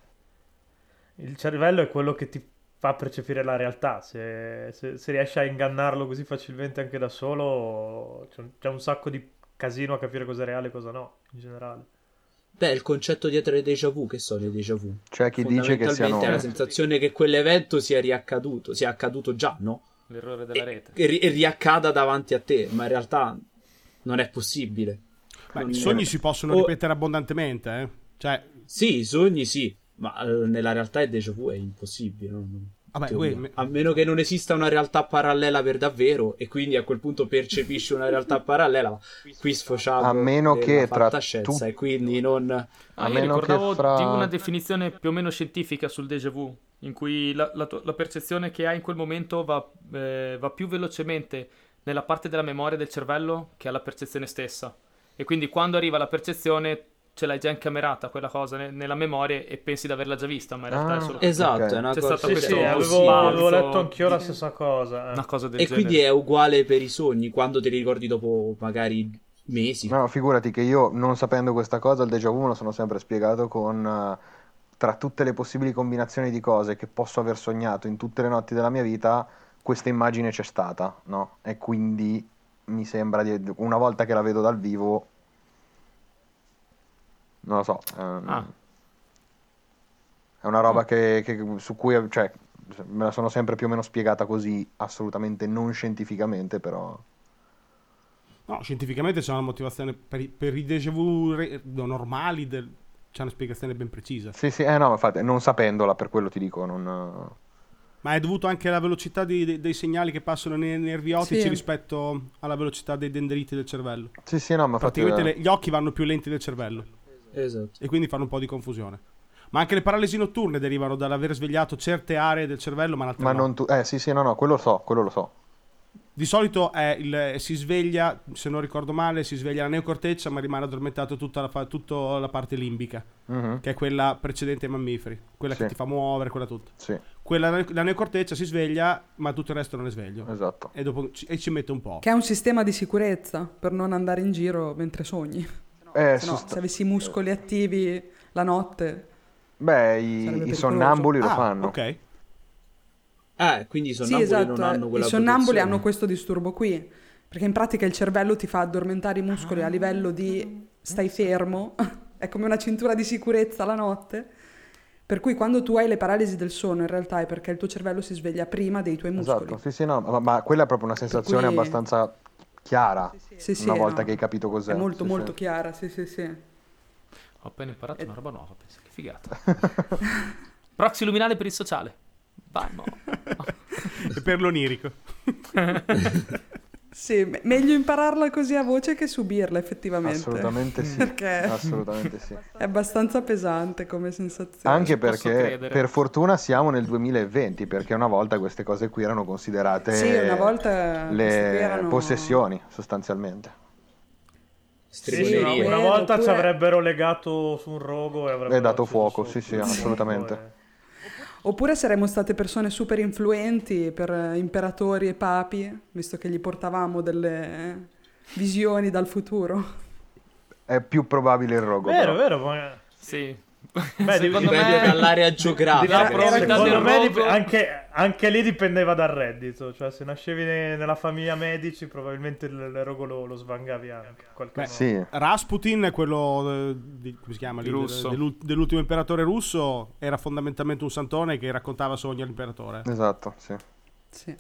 Il cervello è quello che ti fa percepire la realtà. Se, se- se riesci a ingannarlo così facilmente anche da solo, c'è un, c'è un sacco di casino a capire cosa è reale e cosa no, in generale. Beh, il concetto dietro ai déjà vu, che sono i déjà vu? c'è chi dice che siano è la sensazione che quell'evento sia riaccaduto, sia accaduto già, no? L'errore della e, rete. e ri- e riaccada davanti a te, ma in realtà non è possibile. Beh, Non- I sogni si possono O- ripetere abbondantemente, eh. Cioè, Sì, i sogni sì, ma eh, nella realtà il déjà vu è impossibile. no? Vabbè, uè, me- A meno che non esista una realtà parallela per davvero e quindi a quel punto percepisci una realtà parallela. Qui sfociamo A meno che tra fantascienza tu- e quindi non... Ah, A io ricordavo fra- di una definizione più o meno scientifica sul déjà vu, in cui la, la tua- la percezione che hai in quel momento va, eh, va più velocemente nella parte della memoria del cervello che alla percezione stessa. E quindi quando arriva la percezione ce l'hai già incamerata quella cosa ne- nella memoria e pensi di averla già vista, ma in realtà Ah, è solo Esatto, Ok. è una C'è cosa... stato Sì, sì, questo avevo, sbalzo avevo letto anch'io la stessa cosa. eh. una cosa del E genere. quindi è uguale per i sogni, quando te li ricordi dopo magari mesi. No, figurati che io, non sapendo questa cosa, il déjà vu me lo sono sempre spiegato con eh, tra tutte le possibili combinazioni di cose che posso aver sognato in tutte le notti della mia vita, questa immagine c'è stata, no? E quindi mi sembra di una volta che la vedo dal vivo non lo so, ehm, Ah. è una roba che, che- su cui cioè, me la sono sempre più o meno spiegata così, assolutamente non scientificamente, però no, scientificamente c'è una motivazione per, i- per i déjà vu re- no, normali, del- c'è una spiegazione ben precisa. sì, sì, eh no, infatti, non sapendola, per quello ti dico, non... Ma è dovuto anche alla velocità di- dei, dei segnali che passano nei nervi ottici Sì. rispetto alla velocità dei dendriti del cervello. Sì, sì, no, ma infatti... Praticamente eh, le- gli occhi vanno più lenti del cervello Esatto. e quindi fanno un po' di confusione. Ma anche le paralisi notturne derivano dall'aver svegliato certe aree del cervello, ma altre Ma no. non tu... Eh, sì, sì, no, no, quello lo so, quello lo so. Di solito è il- si sveglia, se non ricordo male, si sveglia la neocorteccia, ma rimane addormentato tutta la, fa- tutta la parte limbica, Mhm, che è quella precedente ai mammiferi, quella Sì. che ti fa muovere, quella tutta. Sì, Quella, la neocorteccia si sveglia, ma tutto il resto non è sveglio. esatto. E, dopo ci, e ci mette un po'. Che è un sistema di sicurezza per non andare in giro mentre sogni. Eh, Se no, sost- se avessi i muscoli attivi la notte. Beh, i, i sonnambuli lo Ah, fanno. ok. Ah, quindi i Sì, sonnambuli esatto. non hanno eh, quella I sonnambuli protezione. hanno questo disturbo qui. Perché in pratica il cervello ti fa addormentare i muscoli a livello di stai fermo. è come una cintura di sicurezza la notte. Per cui quando tu hai le paralisi del sonno, in realtà è perché il tuo cervello si sveglia prima dei tuoi muscoli. Esatto, sì, sì, no, ma, ma quella è proprio una sensazione cui- abbastanza chiara, Sì, sì, una è volta no. che hai capito cos'è. È molto sì, molto sì. chiara, sì, sì, sì. Ho appena imparato una roba nuova, pensa che figata. Proxy luminale per il sociale. Vai, mo. E per l'onirico. Sì, me- meglio impararla così a voce che subirla effettivamente. Assolutamente sì. Perché Assolutamente sì. è abbastanza pesante come sensazione. Anche perché per fortuna siamo nel 2020, perché una volta queste cose qui erano considerate Sì, una volta le erano- possessioni, sostanzialmente. Sì, una Quello, volta ci avrebbero legato su un rogo e avrebbero E dato fuoco, sì, sì, assolutamente. Oppure saremmo state persone super influenti per eh, imperatori e papi, visto che gli portavamo delle visioni dal futuro. È più probabile il rogo. Vero, però. vero. ma- Sì. Beh, Secondo Dipende me... dall'area geografica. Secondo me dip- anche, anche lì dipendeva dal reddito. Cioè, se nascevi ne- nella famiglia medici, probabilmente il, il rogo lo, lo svangavi anche. Beh, modo. Sì, Rasputin, è quello eh, di- come si chiama lì, Di russo. dell'ul- dell'ultimo imperatore russo, era fondamentalmente un santone che raccontava sogni all'imperatore. esatto, sì. Sì.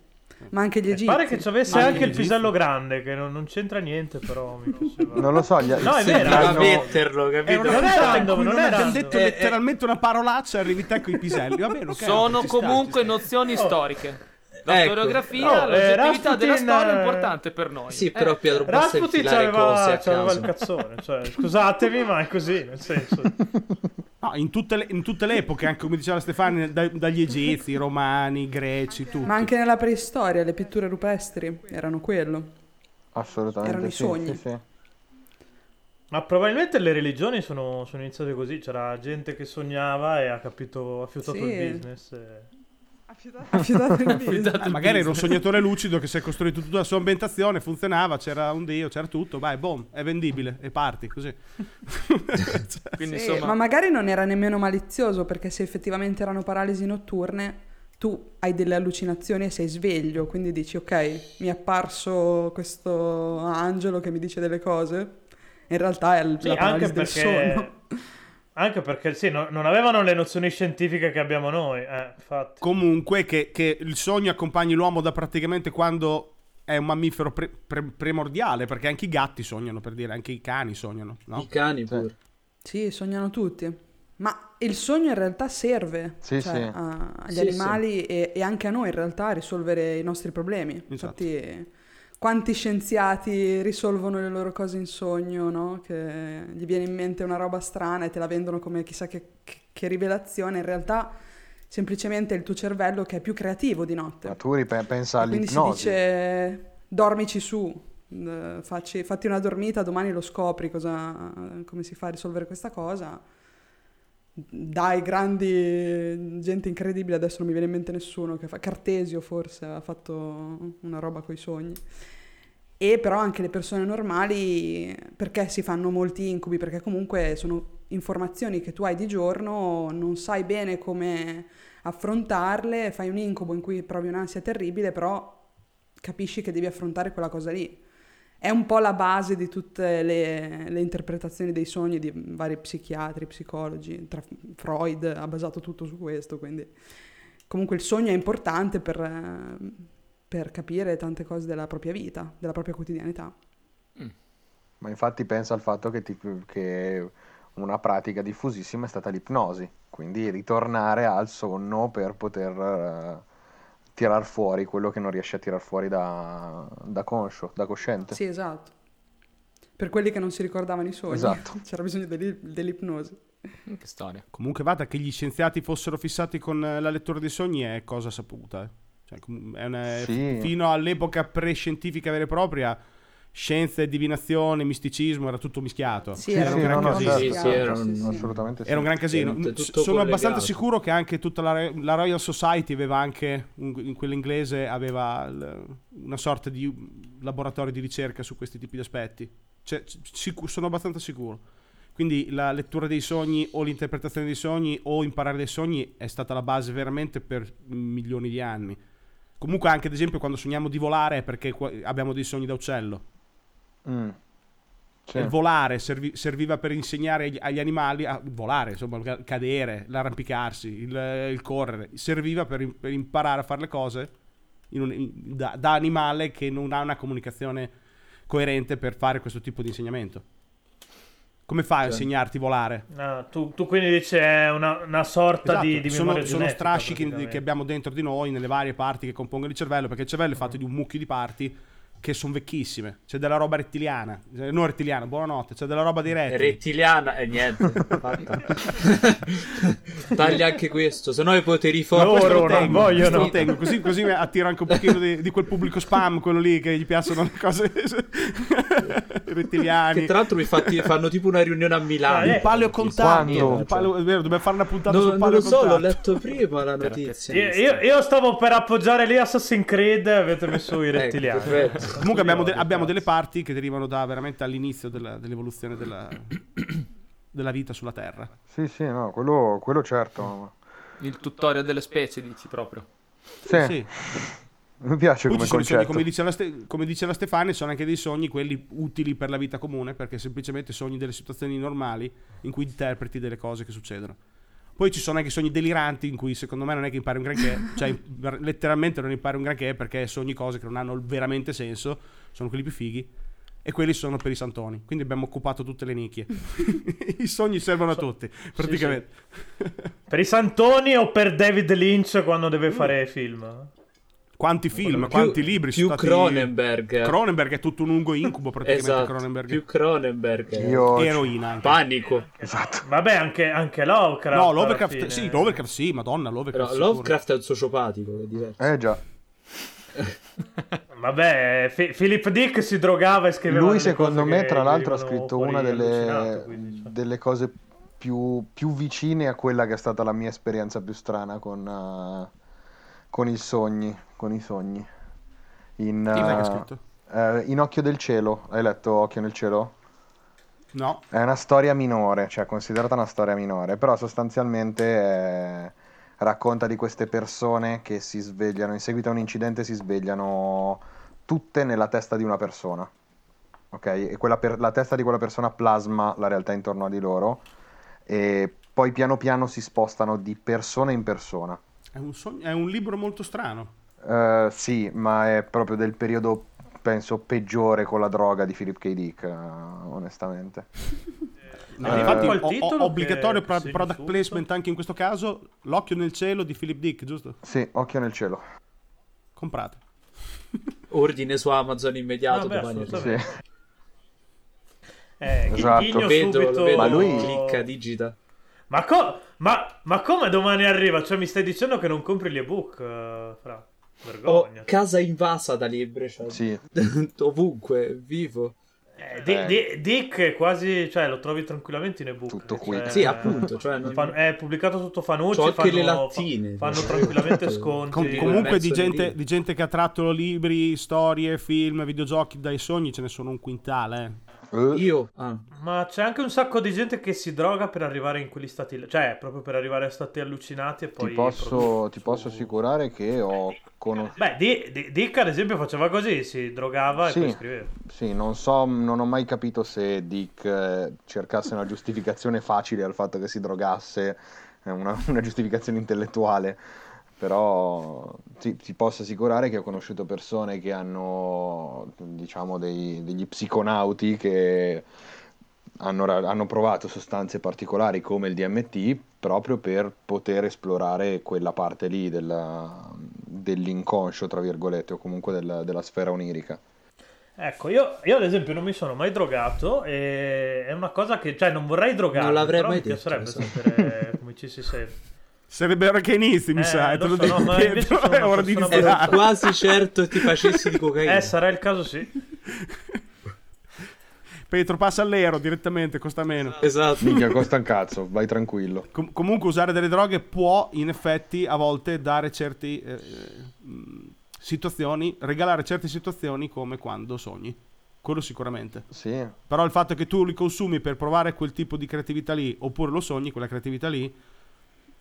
Ma anche gli Eh, egizi. Pare che ci avesse Ma anche il pisello grande, che non, non c'entra niente, però. Non lo so, gli... No, è vero, Doveva hanno- metterlo, capito? Era una random, non abbiamo random. detto Eh, letteralmente una parolaccia e arrivi te con i piselli. Va bene, ok. Sono comunque sta. nozioni storiche. La Ecco. storiografia, No, eh, l'oggettività della Rasputin, storia è eh, importante per noi. Sì, Eh, però Pietro basta Rasputin c'aveva, a c'aveva il caso. cazzone. Cioè, scusatemi, ma è così, nel senso. No, in tutte, le, in tutte le epoche, anche come diceva Stefani, da- dagli egizi, i romani, i greci, tutti. Ma anche nella preistoria le pitture rupestri erano quello. Assolutamente Erano i sì, sogni. sì, sì. Ma probabilmente le religioni sono, sono iniziate così. C'era gente che sognava e ha capito, ha fiutato Sì. il business. e- Affidato il Affidato business. Eh, magari era un sognatore lucido che si è costruito tutta la sua ambientazione, funzionava, c'era un dio, c'era tutto, vai, boom, è vendibile e parti così. Quindi Sì, insomma, ma magari non era nemmeno malizioso perché se effettivamente erano paralisi notturne tu hai delle allucinazioni e sei sveglio, quindi dici ok, mi è apparso questo angelo che mi dice delle cose, in realtà è il- Sì, la paralisi del perché, sonno. Anche perché sì, no- non avevano le nozioni scientifiche che abbiamo noi. Eh, infatti. Comunque che, che il sogno accompagni l'uomo da praticamente quando è un mammifero pre- pre- primordiale, perché anche i gatti sognano, per dire, anche i cani sognano, no? I cani pure. Sì, sognano tutti. Ma il sogno in realtà serve Sì, cioè, sì. a- agli Sì, animali E, e anche a noi in realtà a risolvere i nostri problemi. Esatto. Infatti, quanti scienziati risolvono le loro cose in sogno, no? Che gli viene in mente una roba strana e te la vendono come chissà che, che- rivelazione. In realtà, semplicemente il tuo cervello che è più creativo di notte. Ma tu ripe- pensa Quindi si all'ipnosi. dice dormici su, eh, facci, fatti una dormita, domani lo scopri cosa, come si fa a risolvere questa cosa. Dai, grandi, gente incredibile, adesso non mi viene in mente nessuno, che fa, Cartesio forse ha fatto una roba coi sogni. E però anche le persone normali, perché si fanno molti incubi? Perché comunque sono informazioni che tu hai di giorno, non sai bene come affrontarle, fai un incubo in cui provi un'ansia terribile, però capisci che devi affrontare quella cosa lì. È un po' la base di tutte le, le interpretazioni dei sogni di vari psichiatri, psicologi, tra Freud ha basato tutto su questo, quindi comunque il sogno è importante per, per capire tante cose della propria vita, della propria quotidianità. Ma infatti pensa al fatto che, ti- che una pratica diffusissima è stata l'ipnosi, quindi ritornare al sonno per poter eh, tirar fuori quello che non riesci a tirar fuori da, da conscio, da cosciente. Sì, esatto. Per quelli che non si ricordavano i sogni, Esatto. c'era bisogno dell'i- dell'ipnosi. Che storia. Comunque vada che gli scienziati fossero fissati con eh, la lettura dei sogni è cosa saputa. eh. Cioè, è una- Sì. Fino all'epoca pre-scientifica vera e propria, scienza e divinazione, misticismo, era tutto mischiato. Sì, era un gran no, no, casino. era un-. Assolutamente. Era gran casino. Sono abbastanza sicuro che anche tutta la, la Royal Society aveva anche, un- in quella inglese, aveva il- una sorta di laboratorio di ricerca su questi tipi di aspetti. Cioè, c- sicu- sono abbastanza sicuro. Quindi la lettura dei sogni o l'interpretazione dei sogni o imparare dai sogni è stata la base veramente per milioni di anni. Comunque anche ad esempio quando sogniamo di volare è perché abbiamo dei sogni da uccello. Mm. Sì. Il volare servi- serviva per insegnare agli, agli animali a volare, insomma, cadere, l'arrampicarsi, il, il correre. Serviva per, per imparare a fare le cose in un- in- da, da animale che non ha una comunicazione coerente per fare questo tipo di insegnamento. Come fai a Cioè. insegnarti a volare? Ah, tu, tu quindi dici è una, una sorta Esatto, di, di sono, memoria sono genetica, strascichi che abbiamo dentro di noi, nelle varie parti che compongono il cervello, perché il cervello è fatto di un mucchio di parti che sono vecchissime. C'è della roba rettiliana, eh, non rettiliana, buonanotte, c'è della roba rettili. rettiliana e niente. fatta. Taglia anche questo, se no i poteri forti. Loro Questo lo non tengo, vogliono. tengo, così, così attiro anche un pochino di, di quel pubblico spam, quello lì che gli piacciono le cose rettiliani. Che tra l'altro mi fatti- fanno tipo una riunione a Milano. Ah, eh. il paleo contatto, il paleo- è vero, dobbiamo fare una puntata Non, sul non paleo lo so, l'ho contatto. letto prima la notizia. Io, io- io stavo per appoggiare lì Assassin's Creed e avete messo i Ecco, rettiliani. perfetto. Comunque abbiamo, de- abbiamo delle parti che derivano da veramente all'inizio della- dell'evoluzione della, della vita sulla Terra. Sì, sì, no, quello, quello certo. Il tutorial delle specie, dici proprio. Sì, Sì. mi piace Poi come i sogni, concetto. come dice, la Ste- come dice la Stefani, sono anche dei sogni quelli utili per la vita comune, perché semplicemente sogni delle situazioni normali in cui interpreti delle cose che succedono. Poi ci sono anche i sogni deliranti in cui secondo me non è che impari un granché, cioè letteralmente non impari un granché perché sogni cose che non hanno veramente senso, sono quelli più fighi. E quelli sono per i santoni. Quindi abbiamo occupato tutte le nicchie. I sogni servono a tutti, praticamente. Per i santoni o per David Lynch quando deve fare film? Quanti film, Più- quanti libri più sono stati... Cronenberg. Cronenberg è tutto un lungo incubo praticamente. Esatto, Cronenberg. più Cronenberg. Io... Eroina anche. Panico. Esatto. Vabbè, anche, anche Lovecraft. No, Lovecraft, sì, Lovecraft sì, madonna, Però Lovecraft. sicuro. Lovecraft è un sociopatico, è diverso. Eh già. Vabbè, Fi- Philip Dick si drogava e scriveva Lui secondo me tra l'altro ha scritto una delle, quindi, cioè. delle cose più, più vicine a quella che è stata la mia esperienza più strana con, eh, con i sogni. Con i sogni. In, scritto? eh, in Occhio del Cielo. Hai letto Occhio nel Cielo? No. È una storia minore, cioè considerata una storia minore, però sostanzialmente eh, racconta di queste persone che si svegliano, in seguito a un incidente si svegliano tutte nella testa di una persona, ok? E per- la testa di quella persona plasma la realtà intorno a di loro e poi piano piano si spostano di persona in persona. È un, sogno- è un libro molto strano. Eh, sì, ma è proprio del periodo, penso, peggiore con la droga di Philip K. Dick, eh, onestamente. No, Eh, infatti, il o- titolo obbligatorio pro- product subito. placement anche in questo caso. L'occhio nel cielo di Philip Dick, giusto? Sì, occhio nel cielo. Comprate. Ordine su Amazon immediato. Vabbè, domani. Sì. Eh, Esatto. vedo, subito... lo vedo. Ma lui- Clicca, digita. Ma, co- ma, ma come domani arriva? Cioè mi stai dicendo che non compri gli ebook, eh, Fra? Ho Vergogna. casa invasa da libri. Cioè, Sì. ovunque, vivo. Eh, Di- Eh. Di- Dick è quasi, cioè lo trovi tranquillamente in ebook. Tutto qui. Cioè, Sì, appunto, cioè, non- fan- è pubblicato sotto Fanucci. C'ho anche fanno, le lattine. fa- fanno tranquillamente sconti. Com- comunque di gente, di gente che ha tratto libri, storie, film, videogiochi dai sogni ce ne sono un quintale. Eh. Io? Ah. Ma c'è anche un sacco di gente che si droga per arrivare in quegli stati, cioè proprio per arrivare a stati allucinati e poi... ti, posso, ti posso assicurare che ho conosciuto... Beh, Di- Di- Dick ad esempio faceva così, si drogava Sì. e poi scriveva. Sì, non so, non ho mai capito se Dick eh, cercasse una giustificazione facile al fatto che si drogasse, eh, una, una giustificazione intellettuale, però sì, ti posso assicurare che ho conosciuto persone che hanno, diciamo, dei- degli psiconauti che hanno, hanno provato sostanze particolari come il DMT proprio per poter esplorare quella parte lì della- dell'inconscio, tra virgolette, o comunque della- della sfera onirica. Ecco, io, io ad esempio non mi sono mai drogato e è una cosa che, cioè non vorrei drogarmi, Non l'avrei però mai mi detto, piacerebbe sapere come ci si sente. Sarebbe ora che inizi, mi Eh, sa, e te lo lo so, no, sono è una ora di iniziare. quasi certo ti facessi di cocaina. Eh, sarà il caso sì. Petro passa all'ero direttamente, costa meno. Esatto. Minchia, costa un cazzo, vai tranquillo. Com- comunque usare delle droghe può in effetti a volte dare certe situazioni, regalare certe situazioni come quando sogni. Quello sicuramente. Sì, Però il fatto che tu li consumi per provare quel tipo di creatività lì, oppure lo sogni, quella creatività lì,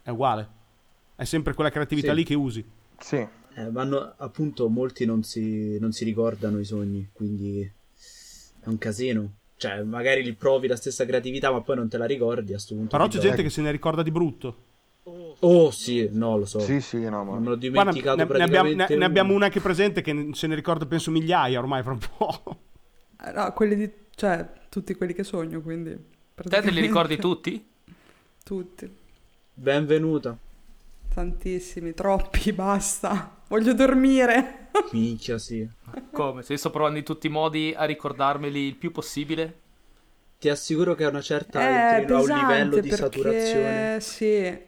è uguale. È sempre quella creatività Sì. lì che usi. sì, Eh, ma no- appunto molti non si, non si ricordano i sogni, quindi è un casino. Cioè, magari li provi la stessa creatività, ma poi non te la ricordi a sto punto. Però c'è gente che se ne ricorda di brutto. Oh, sì, no, lo so. sì, sì, no, Non ma... me l'ho Guarda, dimenticato ne, ne abbiamo, ne- ne abbiamo una anche presente che se ne ricorda penso migliaia ormai fra un po'. Eh, No, quelli di... cioè, tutti quelli che sogno, quindi... Te te li ricordi tutti? Tutti. Benvenuta. Tantissimi, troppi, basta. Voglio dormire. Minchia, sì. Come? Se io sto provando in tutti i modi a ricordarmeli il più possibile. Ti assicuro che a una certa È entrino a un livello di perché... saturazione. Sì,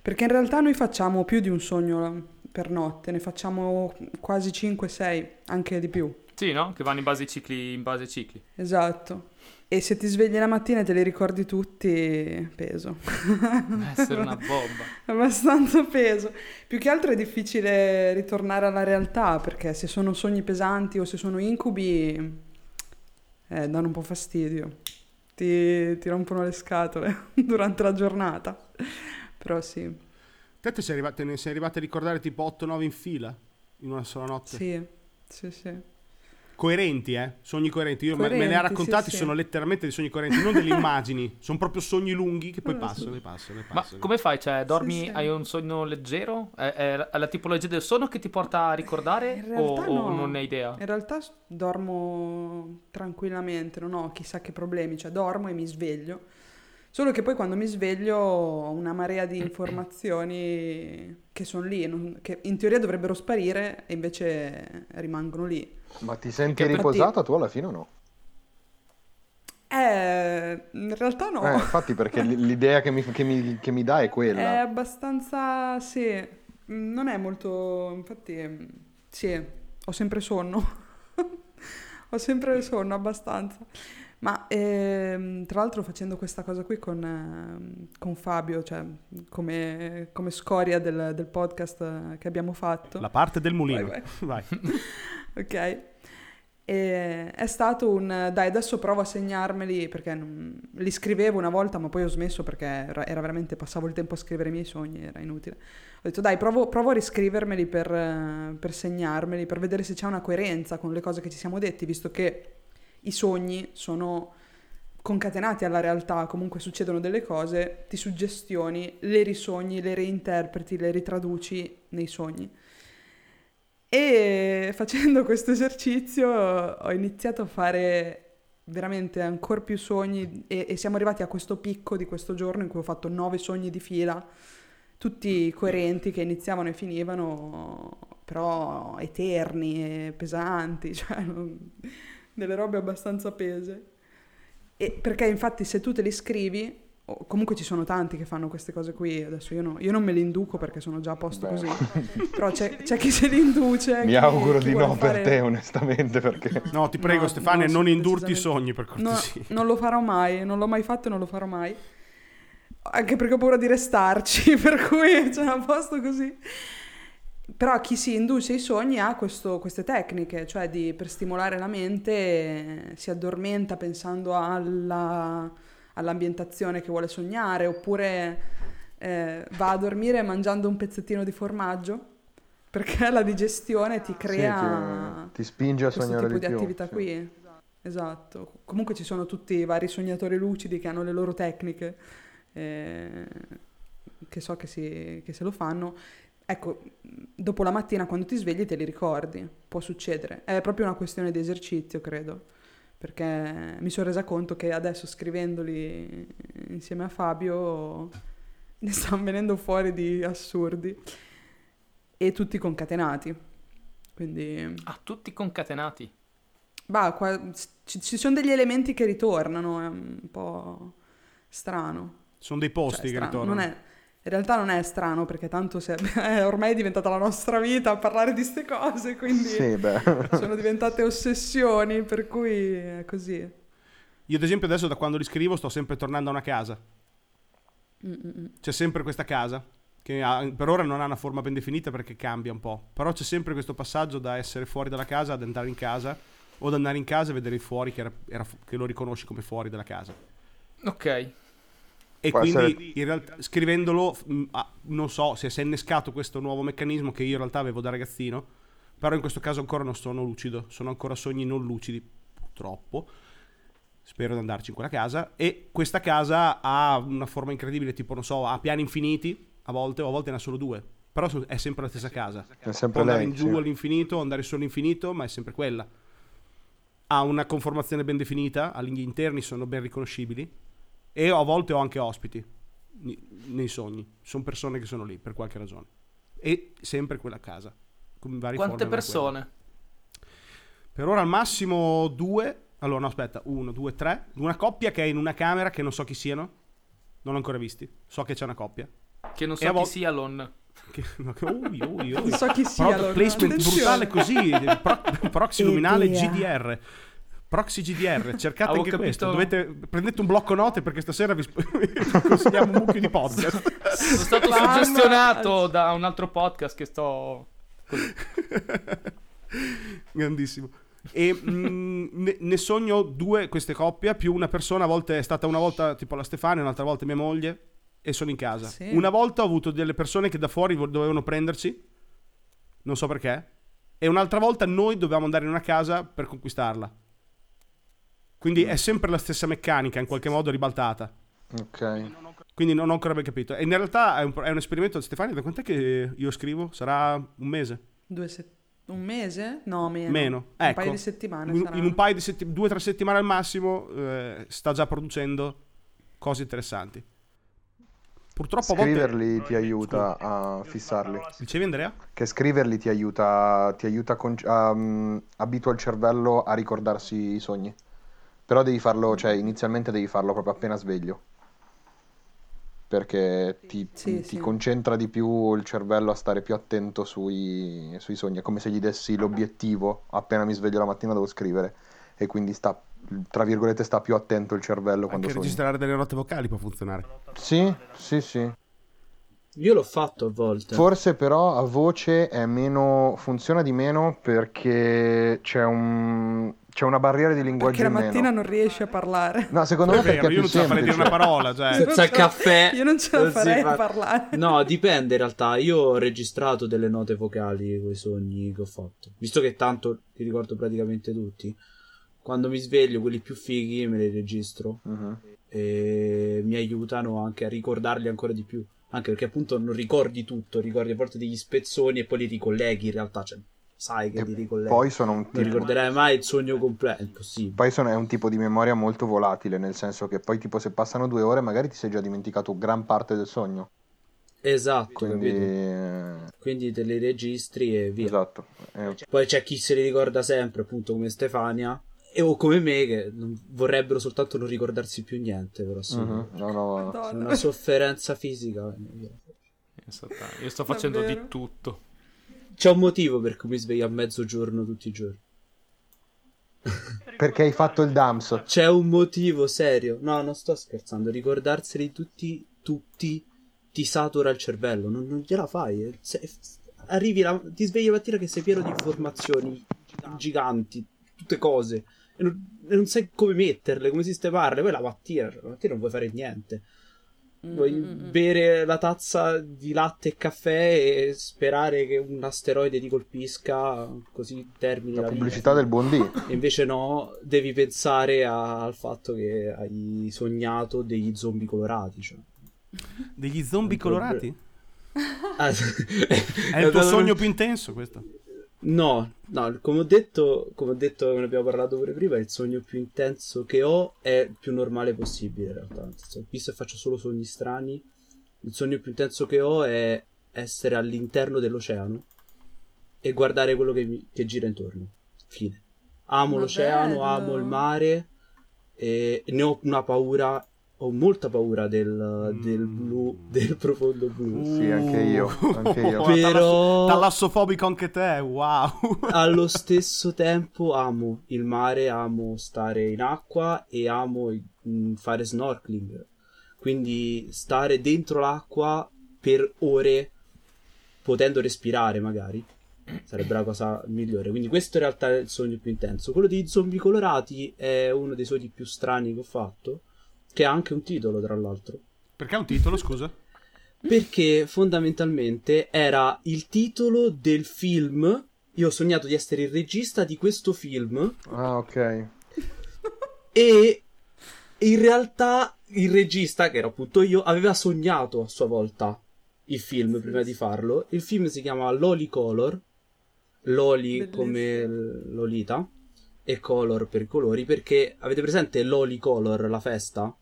perché in realtà noi facciamo più di un sogno per notte, ne facciamo quasi 5-6, anche di più. Sì, no? Che vanno in base ai cicli, in base ai cicli. Esatto. E se ti svegli la mattina e te li ricordi tutti, peso. Essere una bomba. Abbastanza peso. Più che altro è difficile ritornare alla realtà perché se sono sogni pesanti o se sono incubi, eh, danno un po' fastidio. Ti, ti rompono le scatole durante la giornata. Però sì, Te, te sei arriva- te ne sei arrivati a ricordare tipo 8-9 in fila in una sola notte. sì, sì, sì. Coerenti, eh? Sogni coerenti. Io me- me ne ha Coerenti, raccontati, sì, sì. sono letteralmente dei sogni coerenti, non delle immagini. Sono proprio sogni lunghi che poi passano, sì. e passano, e Ma passano. come fai? Cioè, dormi, sì. hai un sogno leggero? È, è- la tipologia del sonno che ti porta a ricordare? In o, realtà o no. non ne hai idea? In realtà dormo tranquillamente, non ho chissà che problemi, cioè dormo e mi sveglio. Solo che poi quando mi sveglio ho una marea di informazioni che sono lì, non- che in teoria dovrebbero sparire e invece rimangono lì. Ma ti senti Che- riposata tu alla fine o no? Eh, in realtà no. Eh, infatti perché l'idea che mi, che mi- che mi dà è È quella. abbastanza, sì, non è molto, infatti, sì, ho sempre sonno, ho sempre sonno abbastanza. Ma ehm, tra l'altro facendo questa cosa qui con, ehm, con Fabio, cioè come, come scoria del, del podcast che abbiamo fatto. La parte del mulino. Vai, Vai. Ok. E è stato un dai, adesso provo a segnarmeli perché non- li scrivevo una volta, ma poi ho smesso perché era, era veramente passavo il tempo a scrivere i miei sogni, era inutile. Ho detto dai, provo, provo a riscrivermeli per, per segnarmeli, per vedere se c'è una coerenza con le cose che ci siamo detti, visto che i sogni sono concatenati alla realtà, comunque succedono delle cose, ti suggestioni, le risogni, le reinterpreti, le ritraduci nei sogni. E facendo questo esercizio ho iniziato a fare veramente ancora più sogni e, e siamo arrivati a questo picco di questo giorno in cui ho fatto nove sogni di fila, tutti coerenti che iniziavano e finivano, però eterni e pesanti, cioè delle robe abbastanza pese. E perché infatti se tu te li scrivi, o comunque ci sono tanti che fanno queste cose qui, adesso io, no- io non me li induco perché sono già a posto Beh. così, però c'è, c'è chi se li induce. Mi chi- auguro chi di no fare- per te, onestamente, perché... No, ti prego No, Stefania, no, non sì, indurti i sogni per No, cortesia. non lo farò mai, non l'ho mai fatto e non lo farò mai. Anche perché ho paura di restarci, per cui sono a posto così. Però chi si induce ai sogni ha questo- queste tecniche, cioè di, per stimolare la mente eh, si addormenta pensando alla- all'ambientazione che vuole sognare, oppure eh, va a dormire mangiando un pezzettino di formaggio, perché la digestione ti Sì, crea ti, ti spinge a questo sognare tipo di di, più. attività sì. qui. Esatto. Comunque ci sono tutti i vari sognatori lucidi che hanno le loro tecniche, eh, che so che, si- che se lo fanno. Ecco, dopo la mattina quando ti svegli te li ricordi, può succedere. È proprio una questione di esercizio, credo, perché mi sono resa conto che adesso scrivendoli insieme a Fabio ne stanno venendo fuori di assurdi e tutti concatenati. Quindi Ah, tutti concatenati. Bah, qua- ci, ci sono degli elementi che ritornano, è un po' strano. Sono dei Cioè, posti che strano. ritornano. Non è- in realtà non è strano perché tanto se- è ormai è diventata la nostra vita a parlare di queste cose, quindi Sì, beh. sono diventate ossessioni, per cui è così. Io ad esempio adesso da quando li scrivo sto sempre tornando a una casa. Mm, mm, mm. C'è sempre questa casa che ha- per ora non ha una forma ben definita perché cambia un po'. Però c'è sempre questo passaggio da essere fuori dalla casa ad entrare in casa o ad andare in casa e vedere il fuori che, era- era che lo riconosci come fuori dalla casa. Ok. E Può quindi essere- in realtà scrivendolo, non so se si è innescato questo nuovo meccanismo che io in realtà avevo da ragazzino, però in questo caso ancora non sono lucido, sono ancora sogni non lucidi, purtroppo. Spero di andarci in quella casa. E questa casa ha una forma incredibile, tipo, non so, ha piani infiniti a volte, o a volte ne ha solo due. Però è sempre la stessa casa. È Può sempre andare lei. in giù sì. all'infinito, andare su all'infinito, ma è sempre quella. Ha una conformazione ben definita, agli interni sono ben riconoscibili e a volte ho anche ospiti nei sogni. Sono persone che sono lì per qualche ragione. E sempre quella casa. Con varie Quante persone? Per ora al massimo due. Allora, no, aspetta, uno, due, tre. Una coppia che è in una camera che non so chi siano. Non l'ho ancora visti. So che c'è una coppia. Che non so chi vo- sia Lon. Che, no, che- ui, ui, ui. Non so chi sia. Product allora. placement Attenzione. brutale così. Pro- proxy nominale. GDR. Proxy GDR, cercate Avevo anche capito- questo. Dovete, prendete un blocco note perché stasera vi, sp- vi consigliamo un mucchio di podcast. Sono stato suggestionato da un altro podcast che sto... Grandissimo. E mm, ne, ne sogno due queste coppie, più una persona, a volte è stata una volta tipo la Stefania, un'altra volta mia moglie, e sono in casa. Sì. Una volta ho avuto delle persone che da fuori dovevano prenderci, non so perché, e un'altra volta noi dovevamo andare in una casa per conquistarla. Quindi è sempre la stessa meccanica, in qualche modo ribaltata. Ok. Quindi non ho ancora ben capito. E in realtà è un, è un esperimento, Stefania, da quant'è che io scrivo? Sarà un mese? Due se- Un mese? No, meno. Meno. Un Ecco. paio di settimane in, in un paio di settimane, due o tre settimane al massimo, eh, sta già producendo cose interessanti. Purtroppo a volte... Scriverli ti aiuta a fissarli. Dicevi Andrea? Che scriverli ti aiuta, ti aiuta con- mm, abitua il cervello a ricordarsi i sogni. Però devi farlo, cioè inizialmente devi farlo proprio appena sveglio. Perché ti, Sì, ti sì. concentra di più il cervello a stare più attento sui, sui sogni. È come se gli dessi l'obiettivo, appena mi sveglio la mattina devo scrivere. E quindi sta, tra virgolette, sta più attento il cervello quando Anche sogni. registrare delle note vocali può funzionare. Sì, sì, sì. Io l'ho fatto a volte. Forse però a voce è meno, funziona di meno perché c'è un, c'è una barriera di linguaggio Perché la mattina non riesci a parlare. No, secondo È me perché vero, è io non ce la farei dire una parola, cioè... Io non Senza ce la- caffè. Io non ce la farei fa- a parlare. No, dipende in realtà. Io ho registrato delle note vocali con i sogni che ho fatto. Visto che tanto li ricordo praticamente tutti. quando mi sveglio, quelli più fighi me li registro Mhm. e mi aiutano anche a ricordarli ancora di più. Anche perché appunto non ricordi tutto, ricordi a volte degli spezzoni e poi li ricolleghi in realtà, cioè sai che E li ricolleghi. poi sono un non tipo, ricorderai mai il sogno completo, è impossibile. poi sono- è un tipo di memoria molto volatile, nel senso che poi tipo se passano due ore magari ti sei già dimenticato gran parte del sogno. Esatto, Quindi... Quindi te li registri e via. Esatto. Eh, Poi c'è chi se li ricorda sempre, appunto come Stefania, e o come me che non- vorrebbero soltanto non ricordarsi più niente, però sì. mhm, No, no, Madonna. C'è una sofferenza fisica. Esatto, Io sto facendo Davvero? di tutto. C'è un motivo per cui mi sveglio a mezzogiorno tutti i giorni. Perché hai fatto il DAMS? C'è un motivo serio. No, non sto scherzando. Ricordarseli tutti, tutti, ti satura il cervello. Non, non gliela fai. Se- arrivi la- ti svegli la mattina che sei pieno di informazioni giganti, tutte cose. E non, e non sai come metterle, come sistemarle. Poi la mattina, la mattina non puoi fare niente. Vuoi Mm-mm. bere la tazza di latte e caffè e sperare che un asteroide ti colpisca, così termini La la vita. pubblicità del buon D. E invece no, devi pensare a- al fatto che hai sognato degli zombie colorati. Cioè. Degli zombie colorati? Ah, È il tuo sogno più intenso questo? No, no, come ho detto, come ho detto, ne abbiamo parlato pure prima, il sogno più intenso che ho è il più normale possibile in realtà. Visto che faccio solo sogni strani, il sogno più intenso che ho è essere all'interno dell'oceano e guardare quello che, mi- che gira intorno. Fine. Amo Ma l'oceano, bello. amo il mare e ne ho una paura, ho molta paura del, del blu, del profondo blu. Sì, anche io, anche io. Però- talasso- Talassofobico anche te, wow. allo stesso tempo amo il mare, amo stare in acqua e amo mm, fare snorkeling. Quindi stare dentro l'acqua per ore, potendo respirare magari, sarebbe la cosa migliore. Quindi questo in realtà è il sogno più intenso. Quello dei zombie colorati è uno dei sogni più strani che ho fatto, che ha anche un titolo tra l'altro. Perché ha un titolo, scusa? Perché fondamentalmente era il titolo del film. Io ho sognato di essere il regista di questo film. Ah, ok. E in realtà il regista, che ero appunto io, aveva sognato a sua volta il film prima di farlo. Il film si chiama Loli Color. Loli Bellissimo. come Lolita e Color per i colori. Perché avete presente Loli Color, la festa?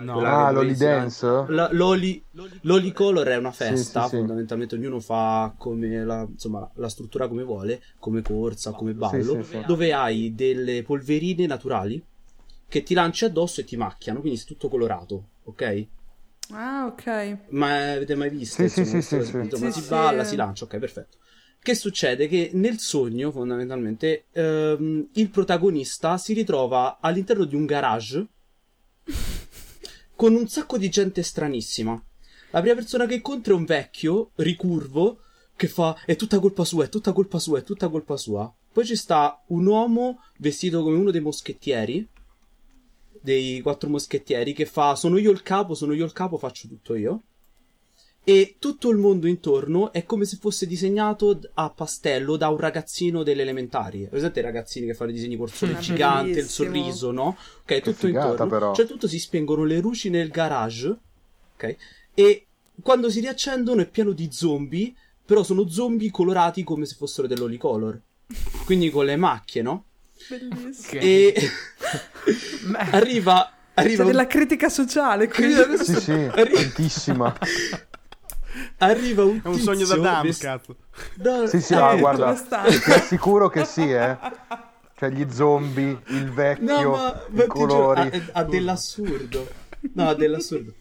No. Ah, Loli Dance? La- Loli, Loli Color è una festa, Sì, sì, sì. fondamentalmente ognuno fa come la, insomma, la struttura come vuole, come corsa, come ballo, sì, sì. dove hai delle polverine naturali che ti lanci addosso e ti macchiano, quindi è tutto colorato, ok? Ah, ok. Ma avete mai visto? Sì, insomma, sì, sì, sì. Insomma, Sì, si sì. balla, si lancia, ok, perfetto. Che succede? Che nel sogno, fondamentalmente, ehm, il protagonista si ritrova all'interno di un garage con un sacco di gente stranissima. La prima persona che incontra è un vecchio, ricurvo, che fa è tutta colpa sua, è tutta colpa sua, è tutta colpa sua. Poi ci sta un uomo vestito come uno dei moschettieri, dei quattro moschettieri, che fa sono io il capo, sono io il capo, faccio tutto io. E tutto il mondo intorno è come se fosse disegnato a pastello da un ragazzino delle elementari. Presente i ragazzini che fanno i disegni col sole gigante, il sorriso, no? Ok, tutto figata, intorno. però. Cioè tutto si spengono le luci nel garage, ok? E quando si riaccendono è pieno di zombie, però sono zombie colorati come se fossero dell'olicolor. Quindi con le macchie, no? Bellissimo. E arriva arriva C'è un- della critica sociale qui. Sì, sì, tantissima. arriva un È un sogno da tizio Dam, vest- cazzo. No, Sì, sì, eh, no, guarda, ti assicuro che sì, eh. Cioè, gli zombie, il vecchio, No, ma, ma i ti giuro, colori. ha, ha dell'assurdo. No, ha dell'assurdo.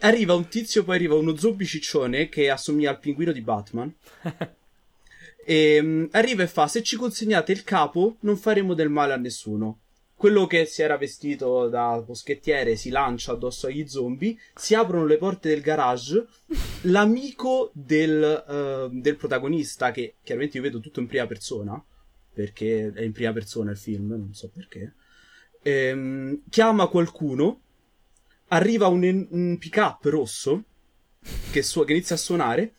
Arriva un tizio, poi arriva uno zombie ciccione che assomiglia al pinguino di Batman. E mm, arriva e fa: Se ci consegnate il capo, non faremo del male a nessuno. Quello che si era vestito da moschettiere si lancia addosso agli zombie. Si aprono le porte del garage. L'amico del, eh, del protagonista, che chiaramente io vedo tutto in prima persona, perché è in prima persona il film, non so perché. Ehm, chiama qualcuno. Arriva un, un pick up rosso che, su- che inizia a suonare.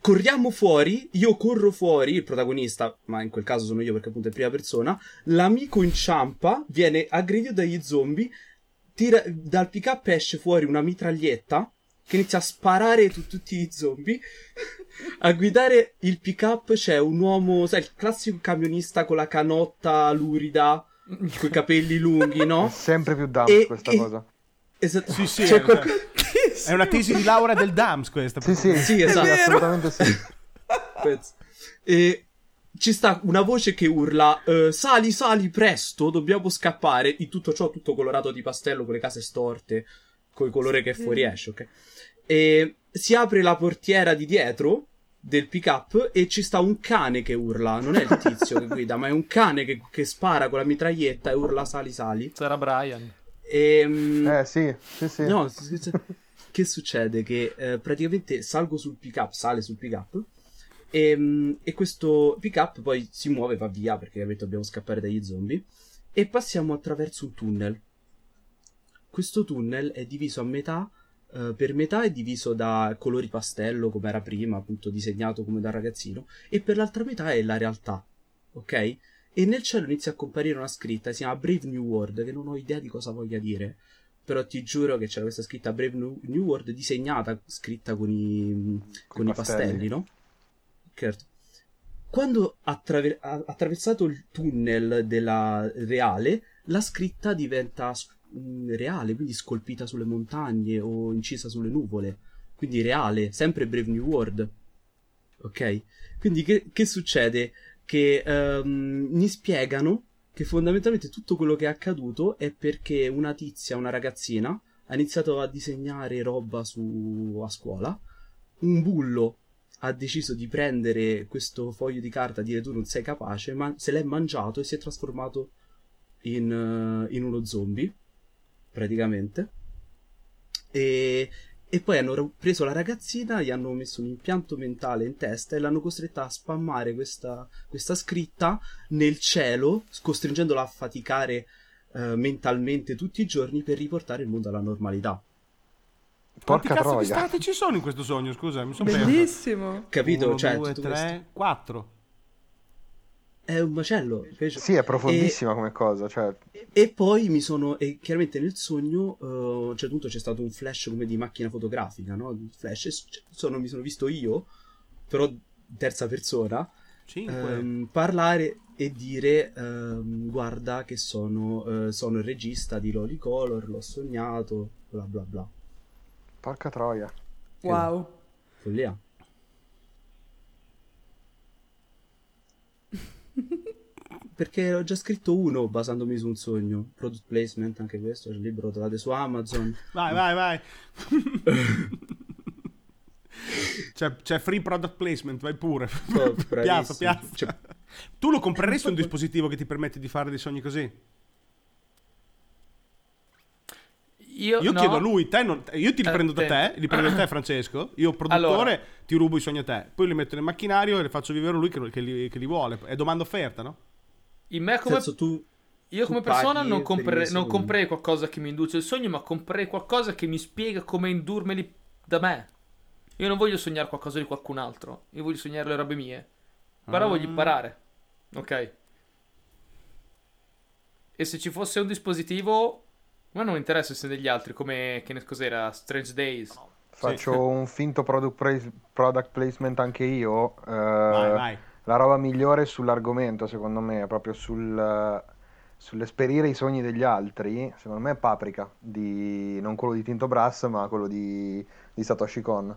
Corriamo fuori, io corro fuori, il protagonista, ma in quel caso sono io perché appunto è prima persona, l'amico inciampa, viene aggredito dagli zombie, tira, dal pick up esce fuori una mitraglietta che inizia a sparare su tutti i zombie. A guidare il pick up c'è un uomo, sai, il classico camionista con la canotta lurida, con i capelli lunghi, È no? sempre più dump E- questa e- cosa. Esatto. Sì, sì, C'è è- qualco- È una tesi di laurea del DAMS questa. Sì, sì, Sì, esatto. sì, assolutamente sì. E ci sta una voce che urla: eh, Sali, sali, presto, dobbiamo scappare. In tutto ciò, tutto colorato di pastello con le case storte, con il colore che fuoriesce, ok? E si apre la portiera di dietro del pick up e ci sta un cane che urla. Non è il tizio che guida, ma è un cane che, che spara con la mitraglietta e urla: Sali, sali. C'era Brian. E. mm, Eh, sì, sì, sì. No, che succede? Che eh, praticamente salgo sul pick up, sale sul pick up e, mm, e questo pick up poi si muove, va via perché ovviamente dobbiamo scappare dagli zombie e passiamo attraverso un tunnel. Questo tunnel è diviso a metà, eh, per metà è diviso da colori pastello come era prima, appunto disegnato come da ragazzino, e per l'altra metà è la realtà, ok? E nel cielo inizia a comparire una scritta, si chiama Brave New World, che non ho idea di cosa voglia dire però ti giuro che c'era questa scritta Brave New, World disegnata, scritta con i, con i pastelli. pastelli, no? Certo. Quando attraver- ha attraversato il tunnel della reale, la scritta diventa mh, reale, quindi scolpita sulle montagne o incisa sulle nuvole. Quindi reale, sempre Brave New World. Ok? Quindi che, che succede? Che ehm, mi spiegano che fondamentalmente tutto quello che è accaduto è perché una tizia, una ragazzina, ha iniziato a disegnare roba su, a scuola. Un bullo ha deciso di prendere questo foglio di carta e dire tu non sei capace, ma se l'è mangiato e si è trasformato in, eh, in uno zombie, praticamente. E, e poi hanno preso la ragazzina, gli hanno messo un impianto mentale in testa e l'hanno costretta a spammare questa, questa scritta nel cielo, costringendola a faticare eh, mentalmente tutti i giorni per riportare il mondo alla normalità. Quanti Porca cazzo di troia. stati ci sono in questo sogno? Scusa, mi sono perso. Bellissimo. Capito? Uno, cioè, due, tre, quattro. È un macello. invece. Sì, è profondissima come cosa, cioè... E poi mi sono. E chiaramente nel sogno. eh, a un certo punto c'è stato un flash come di macchina fotografica, no? Un Flash. e s- sono- mi sono visto io, però in terza persona, ehm, parlare e dire: ehm, Guarda, che sono, eh, sono il regista di Loli Color, l'ho sognato, bla bla bla. Porca troia. Wow. Follia. Perché ho già scritto uno basandomi su un sogno. Product placement, anche questo. Il libro, lo trovate su Amazon. Vai, vai, vai. c'è, c'è free product placement, vai pure. Oh, piazza, piazza. Cioè, Tu lo compreresti un dispositivo che ti permette di fare dei sogni così? Io, Io no. chiedo a lui, te non- io ti Eh, riprendo da te. te, li prendo da te Francesco, io produttore Allora. ti rubo i sogni a te, poi li metto nel macchinario e li faccio vivere lui che, che li, che li vuole, è domanda offerta, no? In me come, senso, tu io come persona non, compre- non comprerei qualcosa che mi induce il sogno, ma comprerei qualcosa che mi spiega come indurmeli da me. Io non voglio sognare qualcosa di qualcun altro, io voglio sognare le robe mie. Però Ah. voglio imparare. Ok. E se ci fosse un dispositivo, a me non interessa se degli altri, come che ne cos'era, Strange Days. Faccio Sì. un finto product, pra- product placement anche io. eh, Vai, vai. La roba migliore sull'argomento, secondo me, proprio sul, sull'esperire i sogni degli altri, secondo me è Paprika, di, non quello di Tinto Brass, ma quello di, di Satoshi Kon,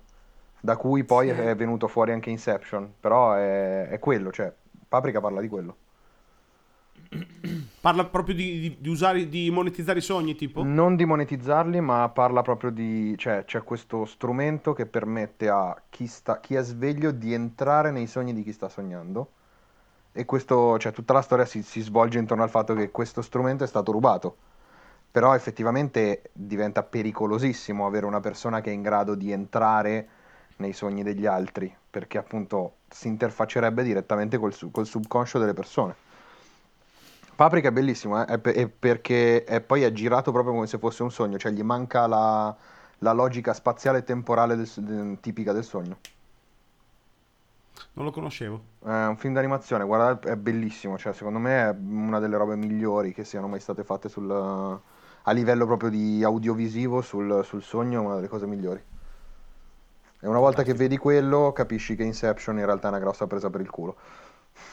da cui poi Sì. è venuto fuori anche Inception, però è, è quello, cioè Paprika parla di quello. Parla proprio di, di- di usare, di monetizzare i sogni, tipo? Non di monetizzarli, ma parla proprio di... cioè c'è questo strumento che permette a chi, sta, chi è sveglio di entrare nei sogni di chi sta sognando. E questo, cioè tutta la storia si, si svolge intorno al fatto che questo strumento è stato rubato. Però effettivamente diventa pericolosissimo avere una persona che è in grado di entrare nei sogni degli altri, perché appunto si interfaccerebbe direttamente col, col subconscio delle persone. Paprika è bellissimo, eh, è pe- è perché è poi è girato proprio come se fosse un sogno, cioè gli manca la, la logica spaziale e temporale del de- tipica del sogno. Non lo conoscevo. È un film d'animazione, guarda, è bellissimo, cioè secondo me è una delle robe migliori che siano mai state fatte sul, a livello proprio di audiovisivo sul, sul sogno, è una delle cose migliori. E una volta che vedi quello capisci che Inception in realtà è una grossa presa per il culo.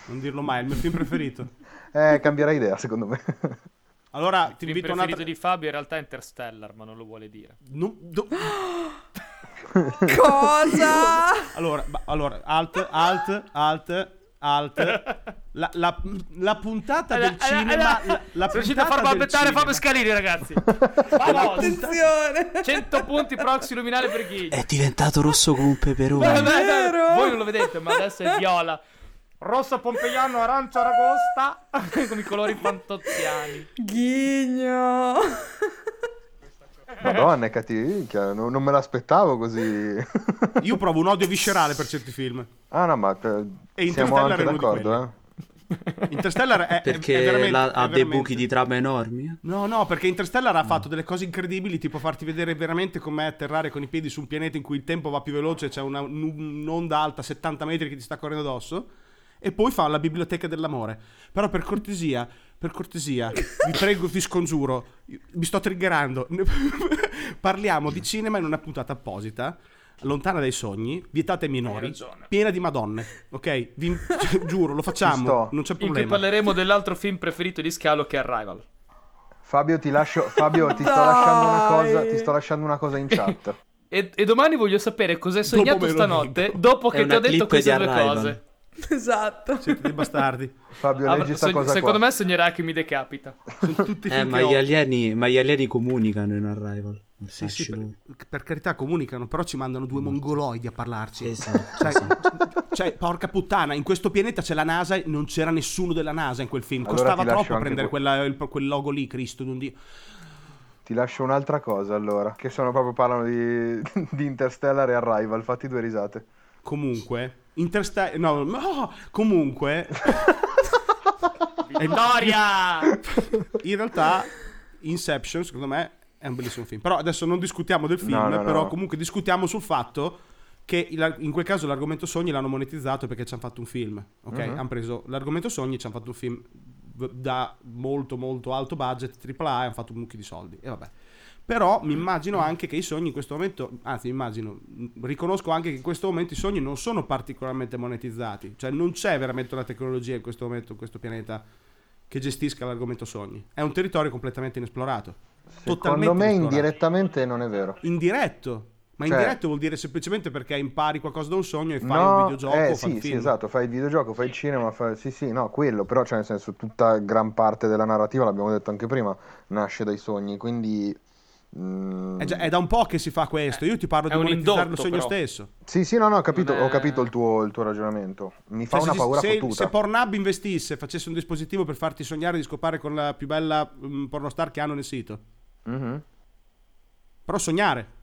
Non dirlo mai, è il mio film preferito. Eh, cambierà idea secondo me. Allora, Il ti invito a preferito un'altra... di Fabio in realtà è Interstellar, ma non lo vuole dire. Non- do- Cosa? Allora, ba- allora, alt, alt, alt, alt. La, la- la puntata del cinema... La, la Sono riuscito a aspettare cinema- Fabio Scalini, ragazzi. Vamos! Attenzione! 100 punti proxy luminale per Ghigli. È diventato rosso come un peperone. Beh, vero? Voi non lo vedete, ma adesso è viola. Rosso pompeiano, arancia aragosta, con i colori fantoziani. Ghigno! Madonna, è cattivo, non, non me l'aspettavo così. Io provo un odio viscerale per certi film. ah no, ma eh, E siamo anche è d'accordo, eh. Interstellar è, è- è Perché veramente- la- è ha dei buchi di trama enormi. No, no, perché Interstellar ha fatto delle cose incredibili, tipo farti vedere veramente com'è atterrare con i piedi su un pianeta in cui il tempo va più veloce, c'è una- un'onda alta 70 metri che ti sta correndo addosso, e poi fa la biblioteca dell'amore. Però per cortesia, per cortesia, vi prego, vi scongiuro, mi sto triggerando. Parliamo di cinema in una puntata apposita. Lontana dai sogni, vietate ai minori, piena di madonne, ok? Vi- cioè, giuro, lo facciamo, non c'è In cui problema. parleremo dell'altro film preferito di Scalo che è Arrival. Fabio, ti lascio, Fabio, ti sto lasciando una cosa, ti sto lasciando una cosa in chat. E, e domani voglio sapere cos'hai sognato lo stanotte dico. dopo che ti ho detto queste due cose. Esatto. Siete dei bastardi. Fabio, Avrà- leggi sta sogn- cosa secondo qua. me sognerà che mi decapita. Sono tutti Eh, ma gli, alieni, ma gli alieni comunicano in Arrival. Sì, sì, per, per carità comunicano, però ci mandano due mongoloidi a parlarci. Esatto, Cioè, esatto. cioè, porca puttana, in questo pianeta c'è la NASA e non c'era nessuno della NASA in quel film. Allora Costava troppo prendere que- quella- il- quel logo lì, Cristo d'un Dio. Ti lascio un'altra cosa allora, che sono proprio parlano di, di Interstellar e Arrival, fatti due risate. Comunque, Interstellar... No, no, comunque, Vittoria! in realtà, Inception, secondo me, è un bellissimo film. Però adesso non discutiamo del film, No, no, però no. comunque discutiamo sul fatto che il- in quel caso l'argomento sogni l'hanno monetizzato perché ci hanno fatto un film, ok? Mhm. Hanno preso l'argomento sogni e ci hanno fatto un film da molto molto alto budget, AAA, e hanno fatto un mucchio di soldi, e vabbè. Però mi immagino anche che i sogni in questo momento, anzi immagino, riconosco anche che in questo momento i sogni non sono particolarmente monetizzati, cioè non c'è veramente una tecnologia in questo momento, in questo pianeta, che gestisca l'argomento sogni. È un territorio completamente inesplorato. Secondo me inesplorato. indirettamente non è vero. Indiretto. Ma Cioè- indiretto vuol dire semplicemente perché impari qualcosa da un sogno e fai no, un videogioco eh, sì, sì, esatto, fai il videogioco, fai il cinema, fai... sì, sì, no, quello, però, cioè, nel senso, tutta gran parte della narrativa, l'abbiamo detto anche prima, nasce dai sogni, quindi... mm, È, già- è da un po' che si fa questo. Io ti parlo È di il indotto, sogno però. stesso. Sì, sì, no, no, ho capito, è- ho capito il, tuo, il tuo ragionamento. Mi fa Cioè, una se, paura se, fottuta. se Pornhub investisse, facesse un dispositivo per farti sognare di scopare con la più bella mm, pornostar che hanno nel sito. Mhm. Però sognare.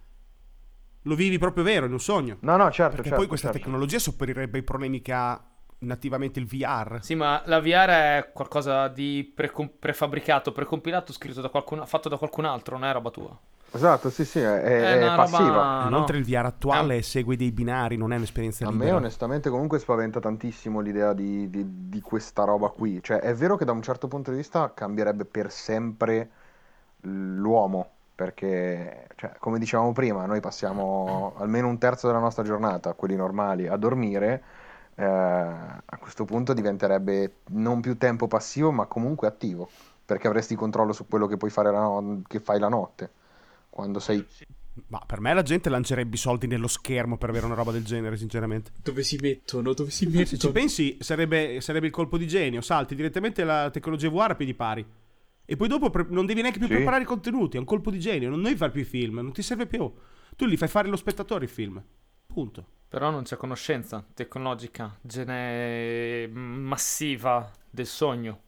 Lo vivi proprio vero, in un sogno. No, no, certo, Perché certo, poi questa certo. tecnologia sopperirebbe i problemi che ha nativamente il VR. Sì, ma la VR è qualcosa di precom- prefabbricato, precompilato, scritto da qualcun, fatto da qualcun altro, non è roba tua. Esatto, sì, sì, è, è- È passiva. roba- Ah, no. Inoltre il VR attuale segue dei binari, non è un'esperienza A me libera. onestamente comunque spaventa tantissimo l'idea di, di- di questa roba qui. Cioè, è vero che da un certo punto di vista cambierebbe per sempre l'uomo, perché, cioè, come dicevamo prima, noi passiamo almeno un terzo della nostra giornata, quelli normali, a dormire. Eh, a questo punto diventerebbe non più tempo passivo, ma comunque attivo, perché avresti controllo su quello che puoi fare la no- che fai la notte. Quando sei Ma per me la gente lancerebbe i soldi nello schermo per avere una roba del genere, sinceramente. Dove si mettono? Dove si Se ci mettono? pensi, sarebbe, sarebbe il colpo di genio. Salti direttamente la tecnologia VR a piedi pari. E poi dopo pre- non devi neanche più Sì. preparare i contenuti. È un colpo di genio. Non devi fare più i film. Non ti serve più. Tu li fai fare lo spettatore i film. Punto. Però non c'è conoscenza tecnologica, gene- massiva del sogno.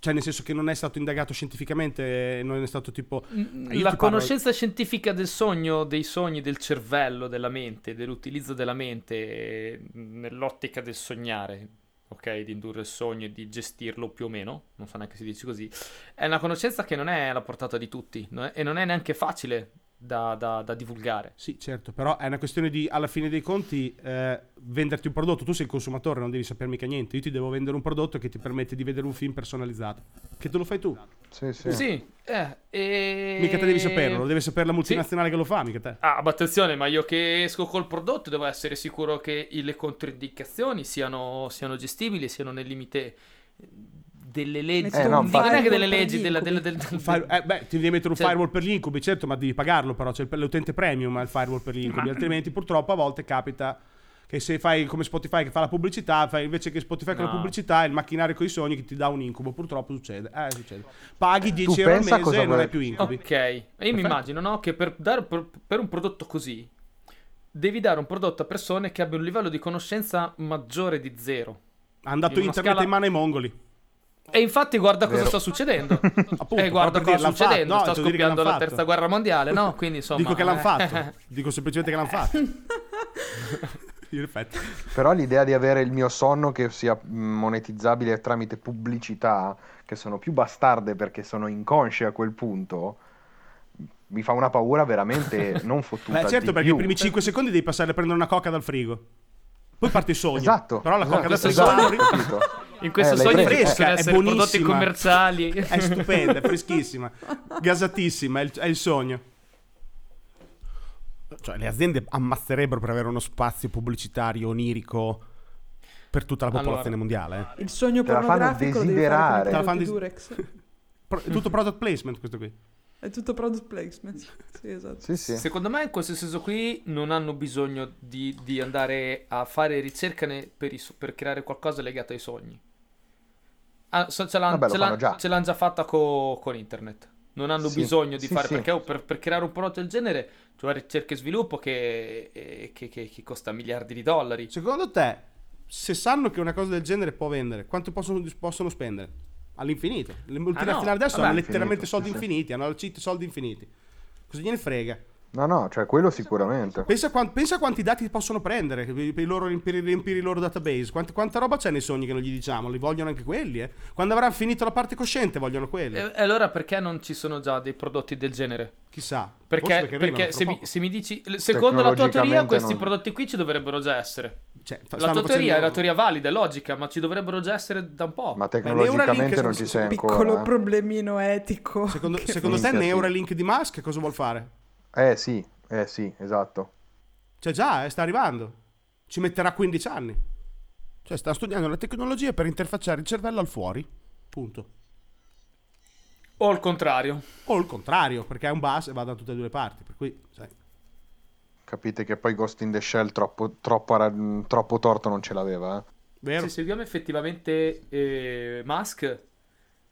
Cioè, nel senso che non è stato indagato scientificamente. Non è stato tipo. io La ti parlo- conoscenza scientifica del sogno, dei sogni, del cervello, della mente, dell'utilizzo della mente eh, nell'ottica del sognare, ok? Di indurre il sogno e di gestirlo più o meno, non so neanche se si dice così, è una conoscenza che non è alla portata di tutti non è- e non è neanche facile da, da- da divulgare. Sì, certo, però è una questione di, alla fine dei conti, eh, venderti un prodotto. Tu sei il consumatore, non devi sapere mica niente. Io ti devo vendere un prodotto che ti permette di vedere un film personalizzato. Che te lo fai tu. Sì, sì. Sì, eh, e... Mica te devi saperlo, lo deve sapere la multinazionale che lo fa, mica te. Ah, ma attenzione, ma io che esco col prodotto devo essere sicuro che le controindicazioni siano, siano gestibili, siano nel limite delle leggi. Eh, no, non dico neanche firewall delle leggi, della, della- del- Un fire- eh, beh, ti devi mettere un Cioè- firewall per gli incubi, certo, ma devi pagarlo però, c'è il- l'utente premium ha il firewall per gli incubi, Ma- altrimenti purtroppo a volte capita che se fai come Spotify che fa la pubblicità, fai invece che Spotify con la No. pubblicità, il macchinario con i sogni che ti dà un incubo, purtroppo succede. Eh, succede. Paghi 10 Tu euro al mese e non hai più incubi. Ok, e io mi Perfetto. immagino no, che per, dare, per, per un prodotto così devi dare un prodotto a persone che abbiano un livello di conoscenza maggiore di zero. Hanno dato In internet scala- in mano ai mongoli. E infatti guarda cosa Vero. sta succedendo. Appunto, e guarda per dire, cosa sta succedendo. fatto. No, sta scoppiando la terza guerra mondiale, no? Quindi insomma... Dico che l'hanno eh, fatto. Dico semplicemente che l'hanno fatto. In effetti. Però l'idea di avere il mio sonno che sia monetizzabile tramite pubblicità, che sono più bastarde perché sono inconsce a quel punto, mi fa una paura veramente non fottuta. Beh, certo, di perché più. i primi 5 secondi devi passare a prendere una coca dal frigo. Poi parte il sogno. Esatto. Però la coca esatto, frigo esatto, dal frigo- capito? In questo Eh, sogno Fresca, è essere prodotti buonissima. commerciali. È stupenda, è freschissima, gasatissima, è il, è il sogno. Cioè, le aziende ammazzerebbero per avere uno spazio pubblicitario onirico per tutta la popolazione Allora. mondiale. eh. Il sogno Te la fanno pornografico desiderare. fare Te la fanno des- Durex. Pro- è tutto product placement questo qui. È tutto product placement. Sì, esatto. Sì, sì. Secondo me in questo senso qui non hanno bisogno di, di andare a fare ricerca ne- per, i so- per creare qualcosa legato ai sogni. Ah, so- ce, l'han- Vabbè, ce l'han- già. ce l'hanno già fatta co- con internet. Non hanno Sì, bisogno di sì, fare sì. perché oh, per, per creare un prodotto del genere ci vuole ricerca e sviluppo che, eh, che- che- che costa miliardi di dollari. Secondo te, se sanno che una cosa del genere può vendere, quanto possono, possono spendere? All'infinito. Le multinazionali no, adesso vabbè. hanno letteralmente Infinito, soldi sì, infiniti, hanno cheat soldi infiniti. Cosa gliene frega? No, no, cioè quello sicuramente. Pensa, pensa a quanti dati possono prendere per, i loro, per riempire i loro database. Quanta, quanta roba c'è nei sogni che non gli diciamo? Li vogliono anche quelli, eh. Quando avranno finito la parte cosciente, vogliono quelli. E, e allora perché non ci sono già dei prodotti del genere? Chissà. Perché, perché arrivano se, mi, se mi dici, secondo la tua teoria, questi non- prodotti qui ci dovrebbero già essere. Cioè, fa- La tua teoria è facendo- la teoria valida, è logica, ma ci dovrebbero già essere da un po'. Ma tecnologicamente non sono- ci sei Piccolo ancora. eh. problemino etico. Secondo, secondo te. Neuralink di Musk cosa vuol fare? Eh sì, eh sì, esatto. Cioè già, eh, sta arrivando. Ci metterà 15 anni. Cioè sta studiando la tecnologia per interfacciare il cervello al fuori. Punto. O al contrario. O il contrario, perché è un bus e va da tutte e due le parti. Per cui, sai. Capite che poi Ghost in the Shell troppo, troppo, troppo torto non ce l'aveva, eh. Vero? Se seguiamo effettivamente eh, Musk,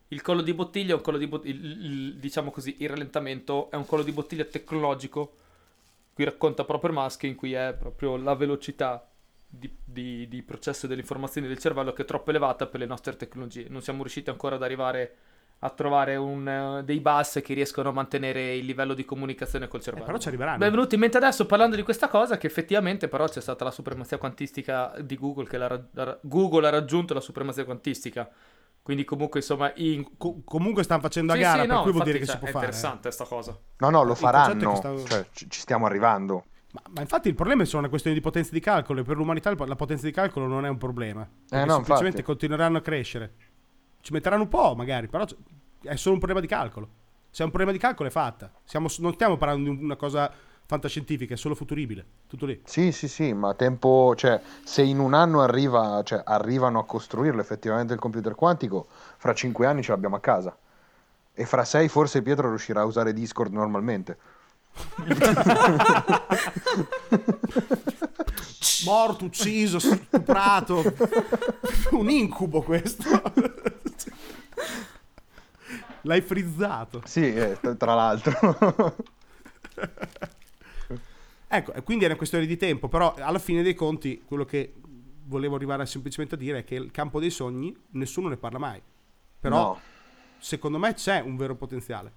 il collo di bottiglia è un collo di bottiglia, diciamo così, il rallentamento è un collo di bottiglia tecnologico. Qui racconta proprio Musk in cui è proprio la velocità di, di- di processo delle informazioni del cervello che è troppo elevata per le nostre tecnologie. Non siamo riusciti ancora ad arrivare a trovare un, eh, dei bus che riescono a mantenere il livello di comunicazione col Eh, cervello. però ci arriveranno. Venuto in mente adesso parlando di questa cosa che effettivamente però c'è stata la supremazia quantistica di Google che ra- ra- Google ha raggiunto la supremazia quantistica. Quindi comunque insomma in... Co- comunque stanno facendo a Sì, gara, sì, per no, cui vuol dire che si cioè, può è fare. eh. interessante sta cosa. No, no, lo è faranno. stavo- Cioè, ci, stiamo arrivando. Ma, ma infatti il problema è solo una questione di potenza di calcolo e per l'umanità la potenza di calcolo non è un problema. Eh, no, semplicemente infatti. continueranno a crescere. Ci metteranno un po' magari, però è solo un problema di calcolo. Se è un problema di calcolo è fatta. Siamo- non stiamo parlando di una cosa fantascientifica, è solo futuribile. Tutto lì. Sì, sì, sì, ma tempo, cioè, se in un anno arriva, cioè, arrivano a costruirlo effettivamente il computer quantico, fra cinque anni ce l'abbiamo a casa. E fra sei forse Pietro riuscirà a usare Discord normalmente. Morto, ucciso, stuprato. un incubo questo. L'hai frizzato. Sì, eh, tra tra l'altro. Ecco, quindi è una questione di tempo, però alla fine dei conti quello che volevo arrivare semplicemente a dire è che il campo dei sogni nessuno ne parla mai. Però No. secondo me c'è un vero potenziale.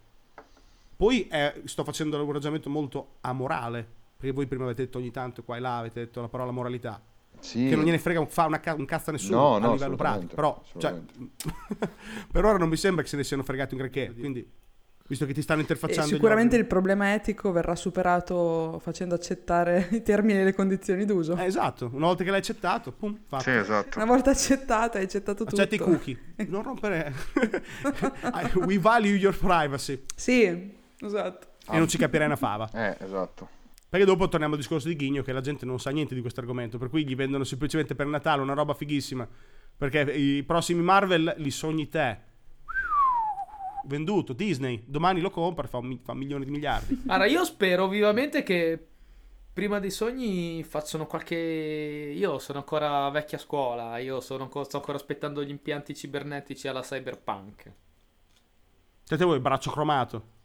Poi eh, sto facendo un ragionamento molto amorale, perché voi prima avete detto ogni tanto qua e là, avete detto la parola moralità, Sì. che non gliene frega un, fa una ca- un cazzo a nessuno No, a no, livello assolutamente, pratico, però cioè, per ora non mi sembra che se ne siano fregati un granché, quindi Visto che ti stanno E interfacciando. gli sicuramente il problema etico verrà superato facendo accettare i termini e le condizioni d'uso. Eh, esatto, una volta che l'hai accettato, pum, fatto. Sì, esatto. Una volta accettato, hai accettato tutto. Accetti i cookie. Non rompere. We value your privacy. Sì, esatto. E non ci capirei una fava. Eh, esatto. Perché dopo torniamo al discorso di Ghigno che la gente non sa niente di questo argomento, per cui gli vendono semplicemente per Natale una roba fighissima. Perché i prossimi Marvel li sogni te. Venduto, Disney, domani lo compra, fa, un fa milioni di miliardi. Allora, io spero vivamente che prima dei sogni facciano qualche. Io sono ancora vecchia scuola, io sono anco- sto ancora aspettando gli impianti cibernetici alla cyberpunk. Senti voi, braccio cromato.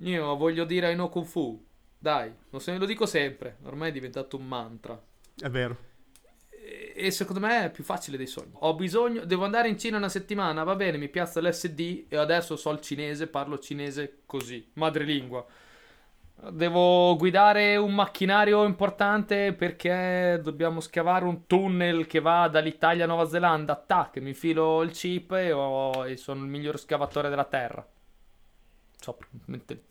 Io voglio dire ai no Kung Fu. Dai, lo, se- lo dico sempre, ormai è diventato un mantra. È vero. E, secondo me è più facile dei sogni. Ho bisogno, devo andare in Cina una settimana, va bene, mi piazza l'SD e adesso so il cinese, parlo cinese così, madrelingua. Devo guidare un macchinario importante perché dobbiamo scavare un tunnel che va dall'Italia a Nuova Zelanda. Tac, mi infilo il chip e, ho- e sono il miglior scavatore della terra. Sopra, mente-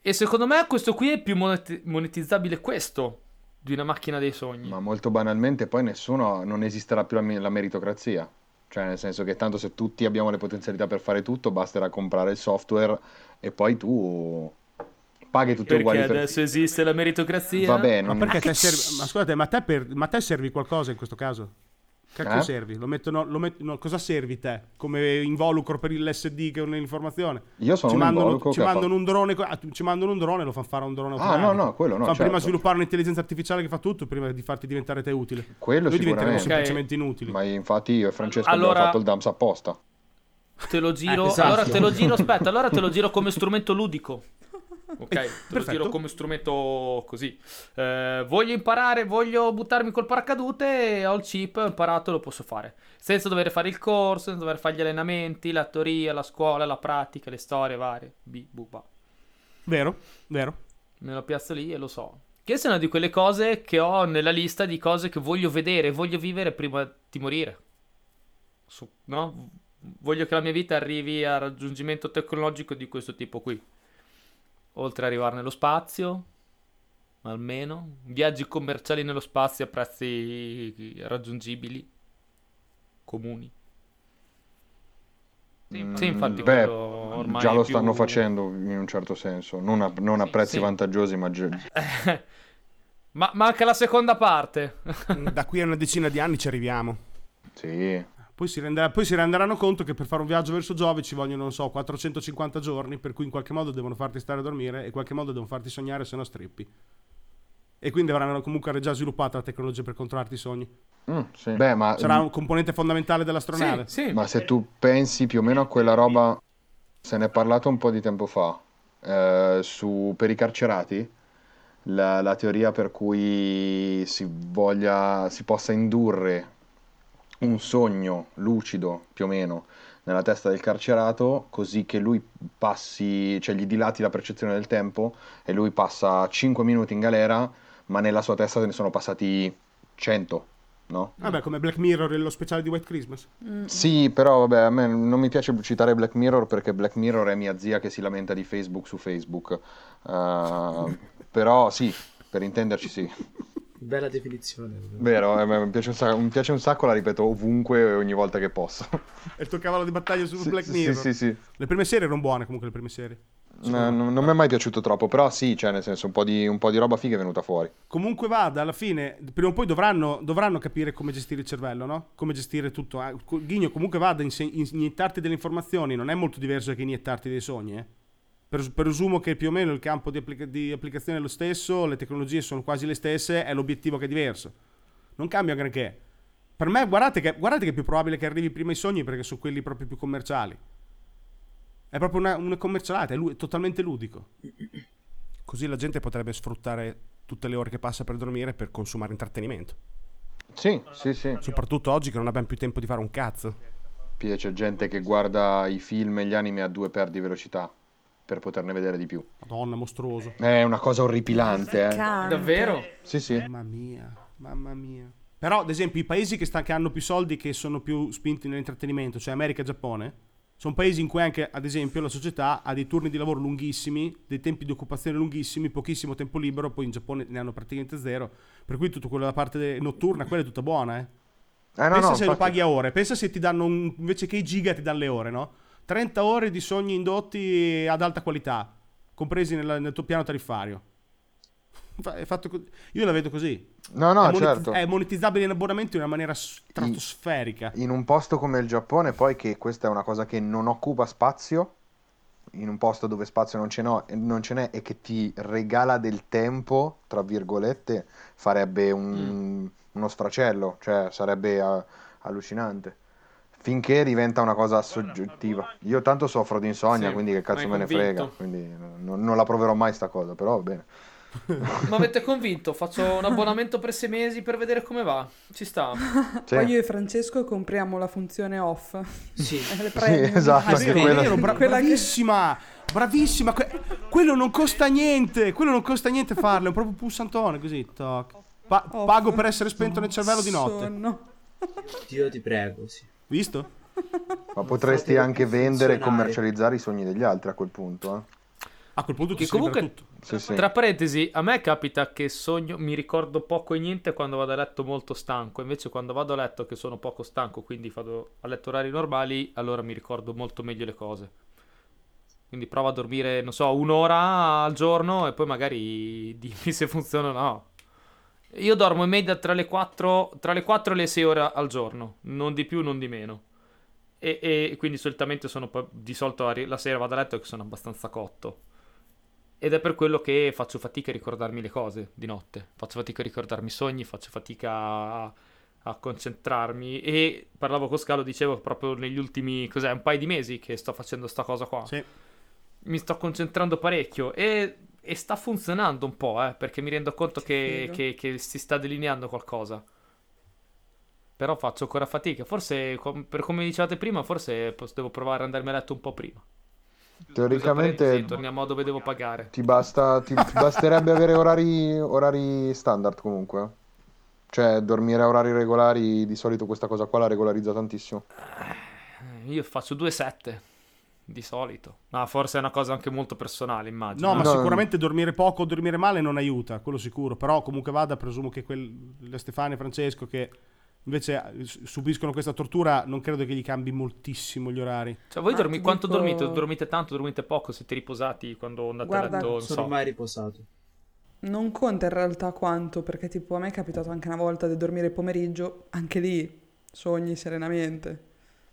E secondo me questo qui è più monet- monetizzabile questo di una macchina dei sogni. Ma molto banalmente poi nessuno, non esisterà più la, la meritocrazia. Cioè nel senso che tanto se tutti abbiamo le potenzialità per fare tutto, basterà comprare il software e poi tu paghi tutti Perché uguali per... adesso esiste la meritocrazia? Vabbè, Ma non... perché te servi... Ma scusate, ma te, per... ma te servi qualcosa in questo caso? Cacchio Eh? servi? Lo mettono, lo met- no, cosa servi te? Come involucro per l'SD che è un'informazione? Io sono ci un mandano, involucro ci mandano fatto- un drone, ah, ci mandano un drone e lo fanno fare a un drone Ah, no, no, quello no, Fanno prima certo. sviluppare un'intelligenza artificiale che fa tutto prima di farti diventare te utile. Quello Noi diventeremo sicuramente. semplicemente inutili. Ma infatti io e Francesco Allora- abbiamo fatto il dumps apposta. Te lo giro. Eh, esatto. Allora te lo giro. Aspetta, allora te lo giro come strumento ludico. Ok, te lo giro come strumento così. Eh, voglio imparare, voglio buttarmi col paracadute. Ho il chip, ho imparato, lo posso fare. Senza dover fare il corso, senza dover fare gli allenamenti, la teoria, la scuola, la pratica, le storie varie. Bi, bu, ba. Vero? Vero? Me lo piazzo lì e lo so. Che sono di quelle cose che ho nella lista di cose che voglio vedere, voglio vivere prima di morire. Su- no? Voglio che la mia vita arrivi al raggiungimento tecnologico di questo tipo qui. Oltre ad arrivare nello spazio, almeno. Viaggi commerciali nello spazio a prezzi raggiungibili, comuni. Sì, sì, infatti, Mm, Beh, quello ormai già lo più- stanno facendo in un certo senso, non a, non a Sì, prezzi sì. vantaggiosi, ma Ma manca la seconda parte. Da qui a una decina di anni ci arriviamo. sì. Poi si, renderà- poi si renderanno conto che per fare un viaggio verso Giove ci vogliono, non so, 450 giorni, per cui in qualche modo devono farti stare a dormire e in qualche modo devono farti sognare, se no strippi. E quindi avranno comunque già sviluppata la tecnologia per controllarti i sogni. Mm, sì. Beh, ma, Sarà un componente fondamentale dell'astronave. Sì, sì. ma se tu pensi più o meno a quella roba, se ne è parlato un po' di tempo fa, eh, su, per i carcerati, la, la teoria per cui si voglia, si possa indurre un sogno lucido più o meno nella testa del carcerato, così che lui passi, cioè gli dilati la percezione del tempo e lui passa 5 minuti in galera, ma nella sua testa ne sono passati 100, no? Vabbè, come Black Mirror e lo speciale di White Christmas. Sì, però vabbè, a me non mi piace citare Black Mirror perché Black Mirror è mia zia che si lamenta di Facebook su Facebook. Eh, però sì, per intenderci sì. Bella definizione. Vero, eh, mi, piace un sacco, mi piace un sacco, la ripeto ovunque e ogni volta che posso. È il tuo cavallo di battaglia su Sì, Black sì, Mirror. Sì, sì, sì. Le prime serie erano buone comunque, le prime serie. No, no, non mi è mai piaciuto troppo, però sì, cioè nel senso un po' di, un po' di roba figa è venuta fuori. Comunque vada, alla fine, prima o poi dovranno, dovranno capire come gestire il cervello, no? Come gestire tutto. Co- Ghigno, comunque vada, inse- iniettarti delle informazioni non è molto diverso che iniettarti dei sogni, eh? Per- presumo che più o meno il campo di, applica- di applicazione è lo stesso, le tecnologie sono quasi le stesse, è l'obiettivo che è diverso. Non cambia granché. Per me, guardate che, guardate che è più probabile che arrivi prima i sogni perché sono quelli proprio più commerciali. È proprio una, una commercialata, è, lu- è totalmente ludico. Così la gente potrebbe sfruttare tutte le ore che passa per dormire per consumare intrattenimento. Sì, sì, sì. Soprattutto oggi che non abbiamo più tempo di fare un cazzo. Poi C'è gente che guarda i film e gli anime a due per di velocità per poterne vedere di più. Madonna, mostruoso. È una cosa orripilante, eh. Davvero? Sì, sì. Mamma mia, mamma mia. Però, ad esempio, i paesi che, sta- che hanno più soldi, che sono più spinti nell'intrattenimento, cioè America e Giappone, Sono paesi in cui anche, ad esempio, la società ha dei turni di lavoro lunghissimi, dei tempi di occupazione lunghissimi, pochissimo tempo libero, poi in Giappone ne hanno praticamente zero, per cui tutto quello da parte notturna, quella è tutta buona, eh. Eh, no, pensa no, se lo infatti- paghi a ore, pensa se ti danno un- invece che i giga ti danno le ore, no? 30 ore di sogni indotti ad alta qualità, compresi nella- nel tuo piano tariffario. Co- Io la vedo così. No, no, è, monetiz- certo. è monetizzabile in abbonamento in una maniera stratosferica. In un posto come il Giappone, poi che questa è una cosa che non occupa spazio, in un posto dove spazio non ce, non ce n'è e che ti regala del tempo, tra virgolette, farebbe un- uno sfracello, cioè sarebbe eh, allucinante. Finché diventa una cosa soggettiva. Io tanto soffro di insonnia, Sì, quindi che cazzo me ne frega, quindi non, non la proverò mai sta cosa, però va bene. Mi avete convinto, faccio un abbonamento per sei mesi per vedere come va. Ci sta. Sì. Poi io e Francesco compriamo la funzione off. Sì. Sì, esatto, Ah, vero, quella vero, sì. bra- bravissima, bravissima. que- quello non costa niente, quello non costa niente farlo, è proprio un pulsantone così. toc. Pa- pago per essere spento nel cervello di notte. Dio ti prego, sì. Visto? Ma potresti anche vendere e commercializzare i sogni degli altri a quel punto, eh. A quel punto ti Che comunque- tutto. Sì, sì. Tra parentesi, a me capita che sogno, mi ricordo poco e niente quando vado a letto molto stanco. Invece, quando vado a letto che sono poco stanco, quindi vado a letto orari normali, allora mi ricordo molto meglio le cose. Quindi provo a dormire, non so, un'ora al giorno e poi magari dimmi se funziona o no. Io dormo in media tra le 4, tra le 4 e le 6 ore al giorno, non di più, non di meno. E, e quindi solitamente sono di solito la sera vado a letto e sono abbastanza cotto. Ed è per quello che faccio fatica a ricordarmi le cose di notte. Faccio fatica a ricordarmi i sogni, faccio fatica a, a concentrarmi. E parlavo con Scalo, dicevo proprio negli ultimi, cos'è, un paio di mesi che sto facendo sta cosa qua. Sì. Mi sto concentrando parecchio e, e sta funzionando un po', eh, perché mi rendo conto che, che- che si sta delineando qualcosa. Però faccio ancora fatica. Forse, com- per come dicevate prima, forse pos- devo provare ad andarmi a letto un po' prima. Teoricamente Parentesi, torniamo a dove devo pagare. ti basta, ti, ti basterebbe avere orari, orari standard comunque. Cioè, dormire a orari regolari, di solito questa cosa qua la regolarizza tantissimo. Eh, Io faccio 2-7 di solito. Ma forse è una cosa anche molto personale, immagino. No, ma No, sicuramente dormire poco o dormire male non aiuta, quello sicuro. Però comunque vada, presumo che quel, le Stefania e Francesco che invece eh, subiscono questa tortura, non credo che gli cambi moltissimo gli orari. Cioè, voi dormi- quanto dico- dormite? Dormite tanto, dormite poco? Siete riposati quando andate Guarda- a letto? Non Sono so. mai riposato. Non conta in realtà quanto, perché tipo a me è capitato anche una volta di dormire pomeriggio, anche lì sogni serenamente.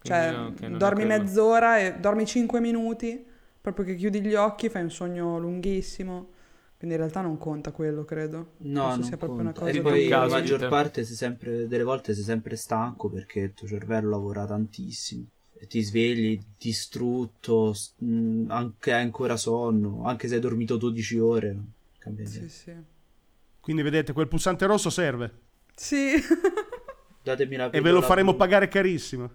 Cioè, è dormi mezz'ora e dormi 5 minuti, proprio che chiudi gli occhi, fai un sogno lunghissimo. Quindi in realtà non conta quello, credo. No, Penso non sia proprio conta. una cosa E poi la maggior parte sei sempre, delle volte sei sempre stanco perché il tuo cervello lavora tantissimo. E ti svegli distrutto, mh, anche hai ancora sonno, anche se hai dormito 12 ore. Cambia Sì, sì. Quindi vedete, quel pulsante rosso serve Sì. Datemi la e ve lo faremo pagare carissimo.